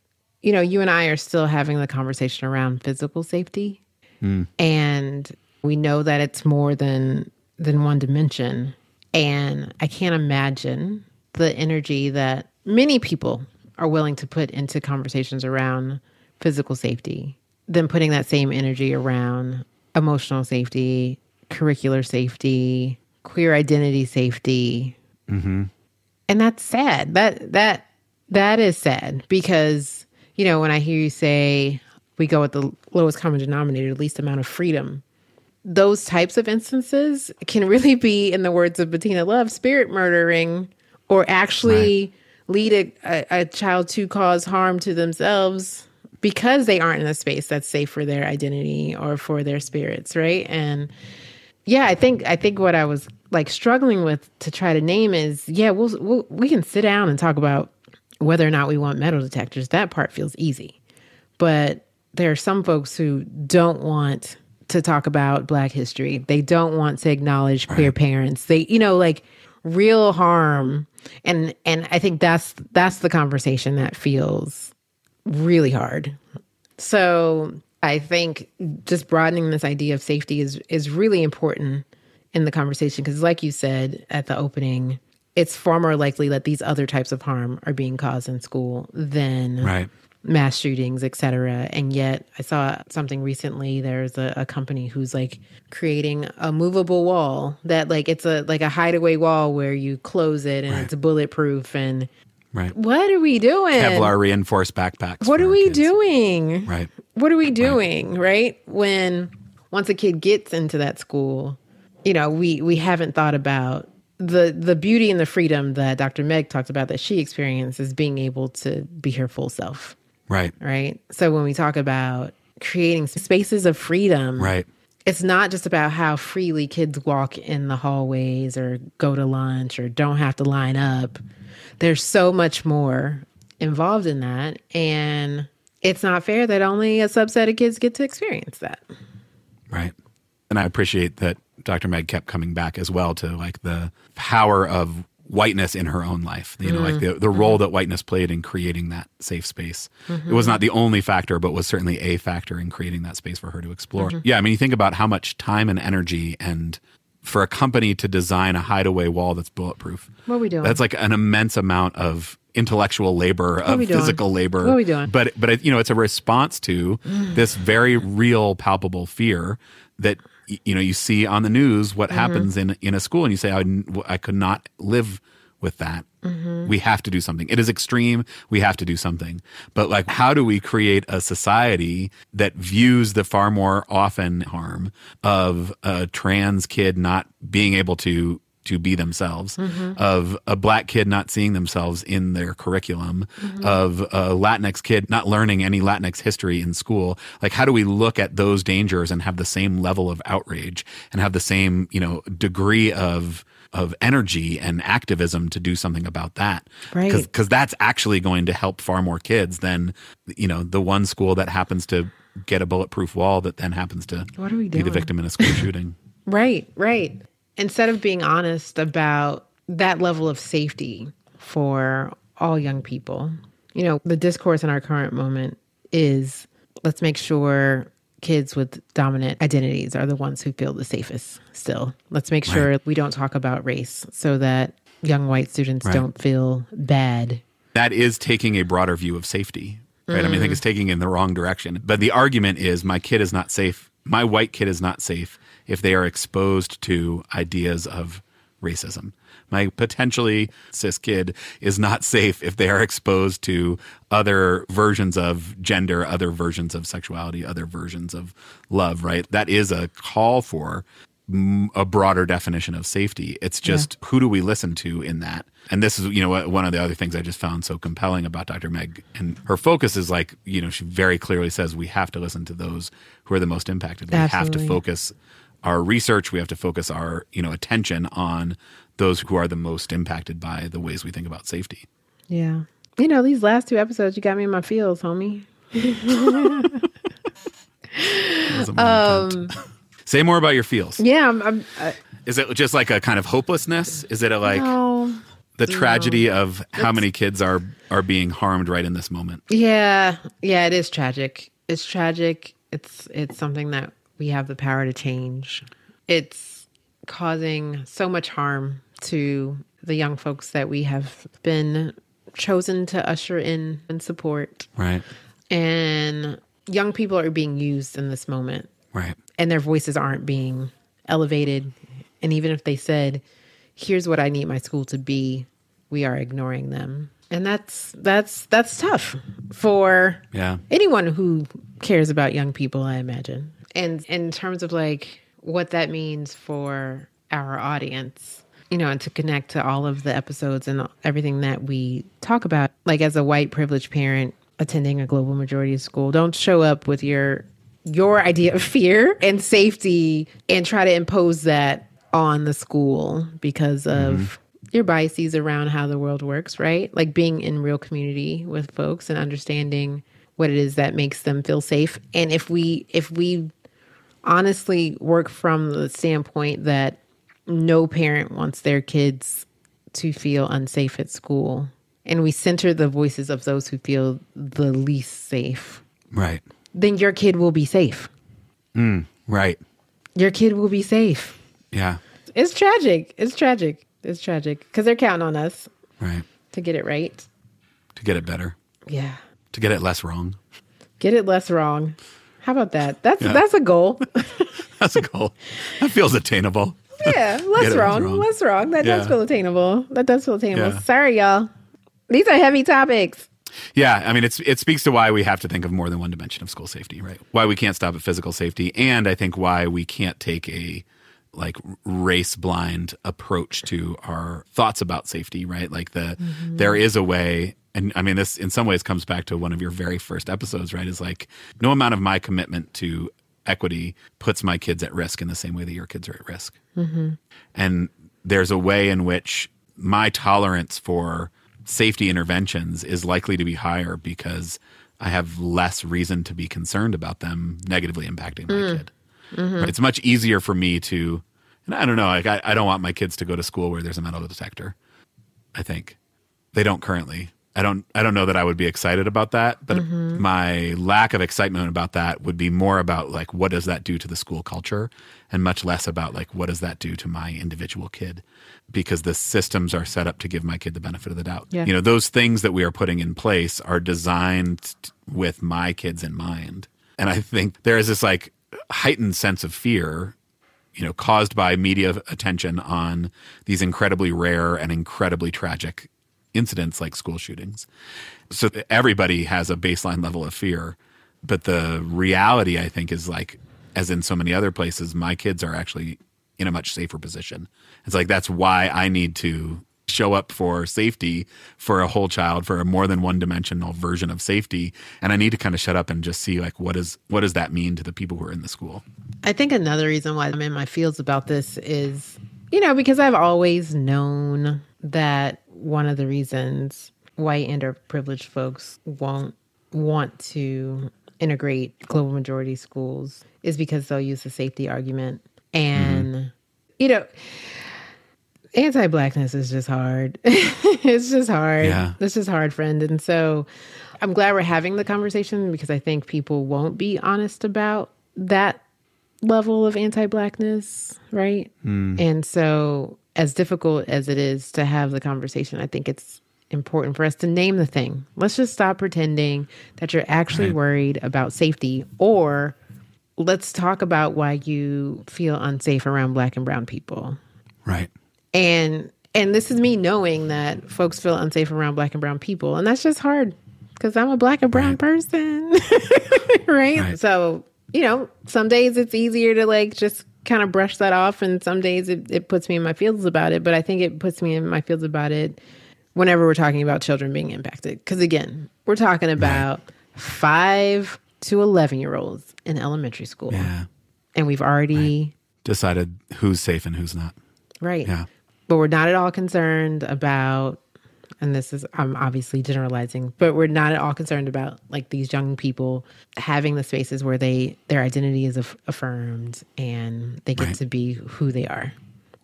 you know, you and I are still having the conversation around physical safety. Mm. And we know that it's more than than one dimension. And I can't imagine the energy that many people are willing to put into conversations around physical safety than putting that same energy around emotional safety, curricular safety, queer identity safety. Mm-hmm. And that's sad. That that that is sad because, you know, when I hear you say we go with the lowest common denominator, least amount of freedom, those types of instances can really be, in the words of Bettina Love, spirit murdering or actually right. lead a, a, a child to cause harm to themselves because they aren't in a space that's safe for their identity or for their spirits, right? And yeah, I think I think what I was like struggling with to try to name is yeah, we'll, we'll we can sit down and talk about whether or not we want metal detectors, that part feels easy. But there are some folks who don't want to talk about Black history. They don't want to acknowledge queer right. parents. They, you know, like real harm. And and I think that's that's the conversation that feels really hard. So I think just broadening this idea of safety is is really important in the conversation because, like you said at the opening, it's far more likely that these other types of harm are being caused in school than right. mass shootings, et cetera. And yet I saw something recently. There's a, a, company who's like creating a movable wall that like it's a like a hideaway wall where you close it and right. it's bulletproof and Right. What are we doing? Kevlar reinforced backpacks. What are we kids. doing? Right. What are we doing? Right. right? When once a kid gets into that school, you know, we we haven't thought about the the beauty and the freedom that Dr. Meg talked about that she experiences being able to be her full self. Right. Right. So when we talk about creating spaces of freedom, right. It's not just about how freely kids walk in the hallways or go to lunch or don't have to line up. There's so much more involved in that and it's not fair that only a subset of kids get to experience that. Right. And I appreciate that Dr. Meg kept coming back as well to like the power of whiteness in her own life. You know, mm-hmm. like the, the role that whiteness played in creating that safe space. Mm-hmm. It was not the only factor, but was certainly a factor in creating that space for her to explore. Mm-hmm. Yeah, I mean, you think about how much time and energy and for a company to design a hideaway wall that's bulletproof. What are we doing? That's like an immense amount of intellectual labor, of physical labor. What are we doing? But but you know, it's a response to mm. this very real, palpable fear that you know you see on the news what mm-hmm. happens in in a school and you say I, I could not live with that mm-hmm. we have to do something it is extreme we have to do something but like how do we create a society that views the far more often harm of a trans kid not being able to to be themselves, mm-hmm. of a black kid not seeing themselves in their curriculum, mm-hmm. of a Latinx kid not learning any Latinx history in school. Like, how do we look at those dangers and have the same level of outrage and have the same, you know, degree of of energy and activism to do something about that. Right. Because that's actually going to help far more kids than, you know, the one school that happens to get a bulletproof wall that then happens to what are we doing? be the victim in a school shooting. Right, right instead of being honest about that level of safety for all young people, you know, the discourse in our current moment is let's make sure kids with dominant identities are the ones who feel the safest still. Let's make sure right. we don't talk about race so that young white students right. don't feel bad. That is taking a broader view of safety, right? Mm. I mean, I think it's taking in the wrong direction. But the argument is my kid is not safe. My white kid is not safe if they are exposed to ideas of racism. My potentially cis kid is not safe if they are exposed to other versions of gender, other versions of sexuality, other versions of love, right? That is a call for a broader definition of safety. It's just yeah. who do we listen to in that? And this is, you know, one of the other things I just found so compelling about Dr. Meg. And her focus is like, you know, she very clearly says we have to listen to those who are the most impacted. We Absolutely. have to focus our research, we have to focus our you know attention on those who are the most impacted by the ways we think about safety. Yeah, you know these last two episodes, you got me in my feels, homie. um, Say more about your feels. Yeah, I'm, I'm, uh, is it just like a kind of hopelessness? Is it a like no, the tragedy no. of how many kids are are being harmed right in this moment? Yeah, yeah, it is tragic. It's tragic. It's it's something that we have the power to change. It's causing so much harm to the young folks that we have been chosen to usher in and support. Right. And young people are being used in this moment. Right. And their voices aren't being elevated. And even if they said, here's what I need my school to be, we are ignoring them. And that's that's that's tough for yeah. anyone who cares about young people, I imagine and in terms of like what that means for our audience you know and to connect to all of the episodes and everything that we talk about like as a white privileged parent attending a global majority school don't show up with your your idea of fear and safety and try to impose that on the school because of mm-hmm. your biases around how the world works right like being in real community with folks and understanding what it is that makes them feel safe and if we if we honestly work from the standpoint that no parent wants their kids to feel unsafe at school. And we center the voices of those who feel the least safe. Right. Then your kid will be safe. Mm, right. Your kid will be safe. Yeah. It's tragic. It's tragic. It's tragic because they're counting on us. Right. To get it right. To get it better. Yeah. To get it less wrong. Get it less wrong. How about that? That's yeah. that's a goal. that's a goal. That feels attainable. Yeah, less wrong, wrong, Less wrong. That yeah. does feel attainable. That does feel attainable. Yeah. Sorry, y'all. These are heavy topics. Yeah, I mean, it's it speaks to why we have to think of more than one dimension of school safety, right? Why we can't stop at physical safety, and I think why we can't take a like race blind approach to our thoughts about safety, right? Like the mm-hmm. there is a way and I mean this in some ways comes back to one of your very first episodes, right? Is like no amount of my commitment to equity puts my kids at risk in the same way that your kids are at risk. Mm-hmm. And there's a way in which my tolerance for safety interventions is likely to be higher because I have less reason to be concerned about them negatively impacting my mm. kid. Mm-hmm. It's much easier for me to, and I don't know, like I, I don't want my kids to go to school where there's a metal detector. I think they don't currently. I don't I don't know that I would be excited about that, but mm-hmm. my lack of excitement about that would be more about like what does that do to the school culture and much less about like what does that do to my individual kid because the systems are set up to give my kid the benefit of the doubt. Yeah. You know, those things that we are putting in place are designed with my kids in mind. And I think there is this like heightened sense of fear you know caused by media attention on these incredibly rare and incredibly tragic incidents like school shootings. So everybody has a baseline level of fear. But the reality, I think, is like, as in so many other places, my kids are actually in a much safer position. It's like that's why I need to show up for safety for a whole child for a more than one dimensional version of safety and i need to kind of shut up and just see like what is what does that mean to the people who are in the school i think another reason why i'm in my fields about this is you know because i've always known that one of the reasons white underprivileged folks won't want to integrate global majority schools is because they'll use the safety argument. And, mm-hmm. you know, anti blackness is just hard. it's just hard. Yeah. It's just hard, friend. And so I'm glad we're having the conversation because I think people won't be honest about that level of anti blackness, right? Mm. And so as difficult as it is to have the conversation, I think it's important for us to name the thing. Let's just stop pretending that you're actually right. worried about safety or let's talk about why you feel unsafe around black and brown people. Right. And and this is me knowing that folks feel unsafe around black and brown people and that's just hard cuz I'm a black and brown right. person. right? right? So, you know, some days it's easier to like just kind of brush that off and some days it, it puts me in my fields about it but i think it puts me in my fields about it whenever we're talking about children being impacted. Because again we're talking about right. 5 to 11 year olds in elementary school. Yeah. And we've already right. decided who's safe and who's not. Right. Yeah. But we're not at all concerned about and this is I'm obviously generalizing, but we're not at all concerned about like these young people having the spaces where they their identity is af- affirmed and they get right. to be who they are.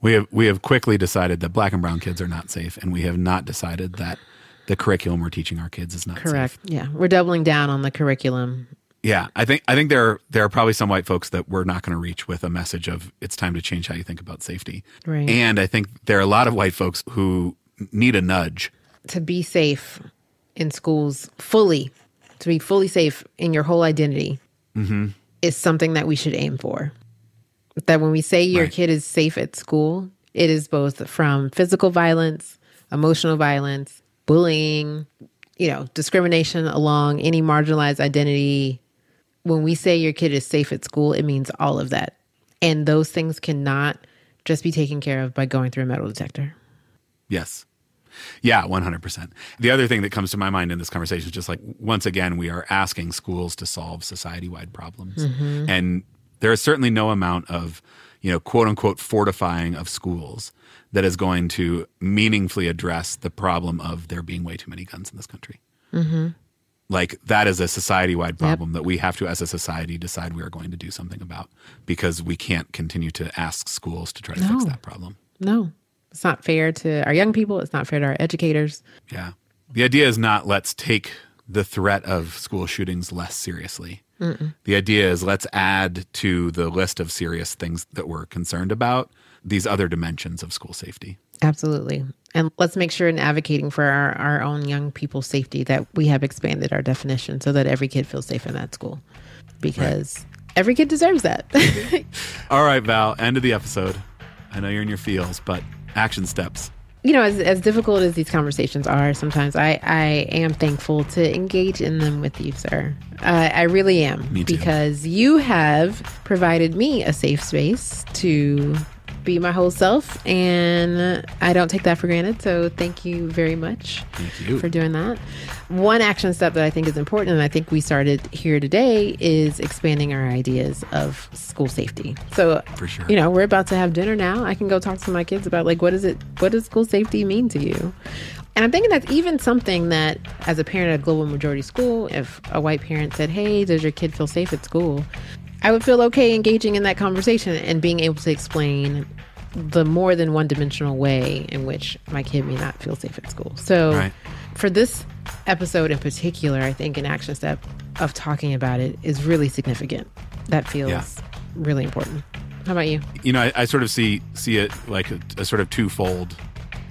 We have we have quickly decided that black and brown kids are not safe, and we have not decided that the curriculum we're teaching our kids is not correct. Safe. Yeah, we're doubling down on the curriculum. Yeah, I think I think there are, there are probably some white folks that we're not going to reach with a message of it's time to change how you think about safety. Right. And I think there are a lot of white folks who need a nudge to be safe in schools fully, to be fully safe in your whole identity, mm-hmm. is something that we should aim for. That when we say your right. kid is safe at school, it is both from physical violence, emotional violence, bullying, you know, discrimination along any marginalized identity. When we say your kid is safe at school, it means all of that. And those things cannot just be taken care of by going through a metal detector. Yes. Yeah, 100%. The other thing that comes to my mind in this conversation is just like, once again, we are asking schools to solve society wide problems. Mm-hmm. And there is certainly no amount of, you know, quote unquote fortifying of schools that is going to meaningfully address the problem of there being way too many guns in this country. Mm-hmm. Like, that is a society wide problem yep. that we have to, as a society, decide we are going to do something about because we can't continue to ask schools to try to no. fix that problem. No, it's not fair to our young people. It's not fair to our educators. Yeah. The idea is not let's take the threat of school shootings less seriously. Mm-mm. The idea is let's add to the list of serious things that we're concerned about these other dimensions of school safety. Absolutely. And let's make sure in advocating for our, our own young people's safety that we have expanded our definition so that every kid feels safe in that school. Because right. every kid deserves that. All right, Val, end of the episode. I know you're in your feels, but action steps you know, as, as difficult as these conversations are, sometimes I, I am thankful to engage in them with you, sir. Uh, I really am. Because you have provided me a safe space to be my whole self, and I don't take that for granted. So thank you very much thank you. for doing that. One action step that I think is important, and I think we started here today, is expanding our ideas of school safety. So, for sure, you know, we're about to have dinner now. I can go talk to my kids about like what is it, what does school safety mean to you? And I'm thinking that's even something that, as a parent at a global majority school, if a white parent said, Hey, does your kid feel safe at school? I would feel okay engaging in that conversation and being able to explain the more than one dimensional way in which my kid may not feel safe at school. So, right. for this episode in particular, I think an action step of talking about it is really significant. That feels yeah. really important. How about you? You know, I, I sort of see see it like a, a sort of twofold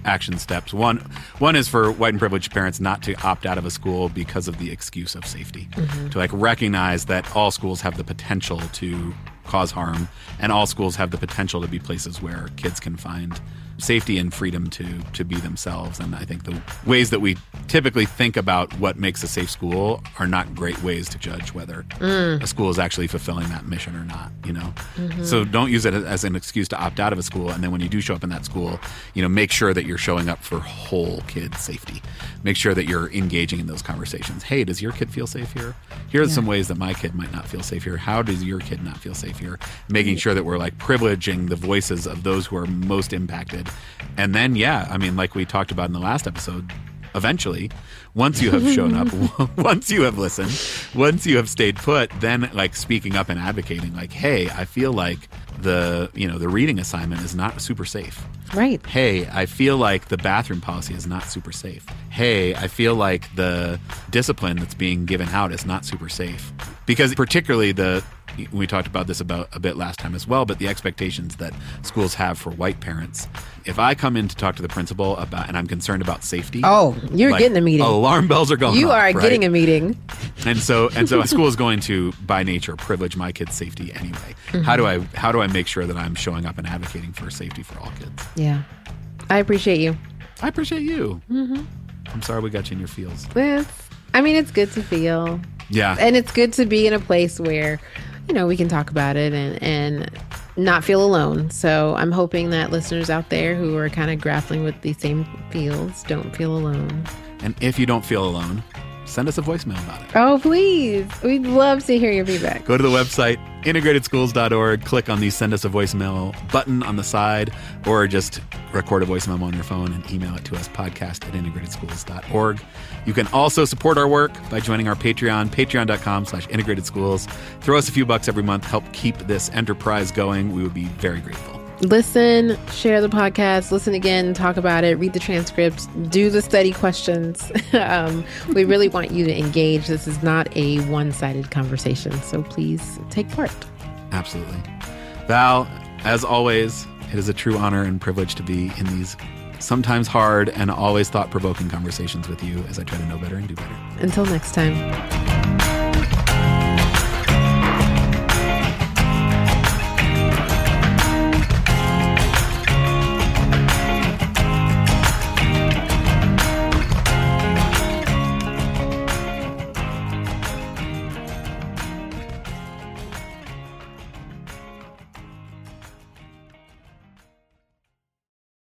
action steps. One one is for white and privileged parents not to opt out of a school because of the excuse of safety. Mm-hmm. To like recognize that all schools have the potential to cause harm and all schools have the potential to be places where kids can find safety and freedom to to be themselves. And I think the ways that we typically think about what makes a safe school are not great ways to judge whether mm. a school is actually fulfilling that mission or not. You know, mm-hmm. so don't use it as an excuse to opt out of a school. And then when you do show up in that school, you know, make sure that you're showing up for whole kid safety. Make sure that you're engaging in those conversations. Hey, does your kid feel safe here? Here are yeah. some ways that my kid might not feel safe here. How does your kid not feel safe here? Making sure that we're like privileging the voices of those who are most impacted and then, yeah, I mean, like we talked about in the last episode, eventually, once you have shown up, once you have listened, once you have stayed put, then like speaking up and advocating, like, hey, I feel like the you know the reading assignment is not super safe. Right. Hey, I feel like the bathroom policy is not super safe. Hey, I feel like the discipline that's being given out is not super safe. Because particularly the we talked about this about a bit last time as well, but the expectations that schools have for white parents. If I come in to talk to the principal about, and I'm concerned about safety, oh, you're like, getting a meeting. Alarm bells are going. You off, are right? getting a meeting. And so, and so, a school is going to, by nature, privilege my kids' safety anyway. Mm-hmm. How do I, how do I make sure that I'm showing up and advocating for safety for all kids? Yeah, I appreciate you. I appreciate you. Mm-hmm. I'm sorry we got you in your feels. It's, I mean, it's good to feel. Yeah, and it's good to be in a place where you know, we can talk about it and, and not feel alone. So I'm hoping that listeners out there who are kind of grappling with these same feels don't feel alone. And if you don't feel alone, send us a voicemail about it. Oh, please. We'd love to hear your feedback. Go to the website, integratedschools.org, click on the send us a voicemail button on the side, or just record a voice memo on your phone and email it to us, podcast at integratedschools.org. You can also support our work by joining our Patreon, patreon.com slash integrated schools. Throw us a few bucks every month, help keep this enterprise going. We would be very grateful listen, share the podcast, listen again, talk about it, read the transcripts, do the study questions. um, we really want you to engage. This is not a one sided conversation, so please take part. Absolutely. Val, as always, it is a true honor and privilege to be in these sometimes hard and always thought provoking conversations with you as I try to know better and do better. Until next time.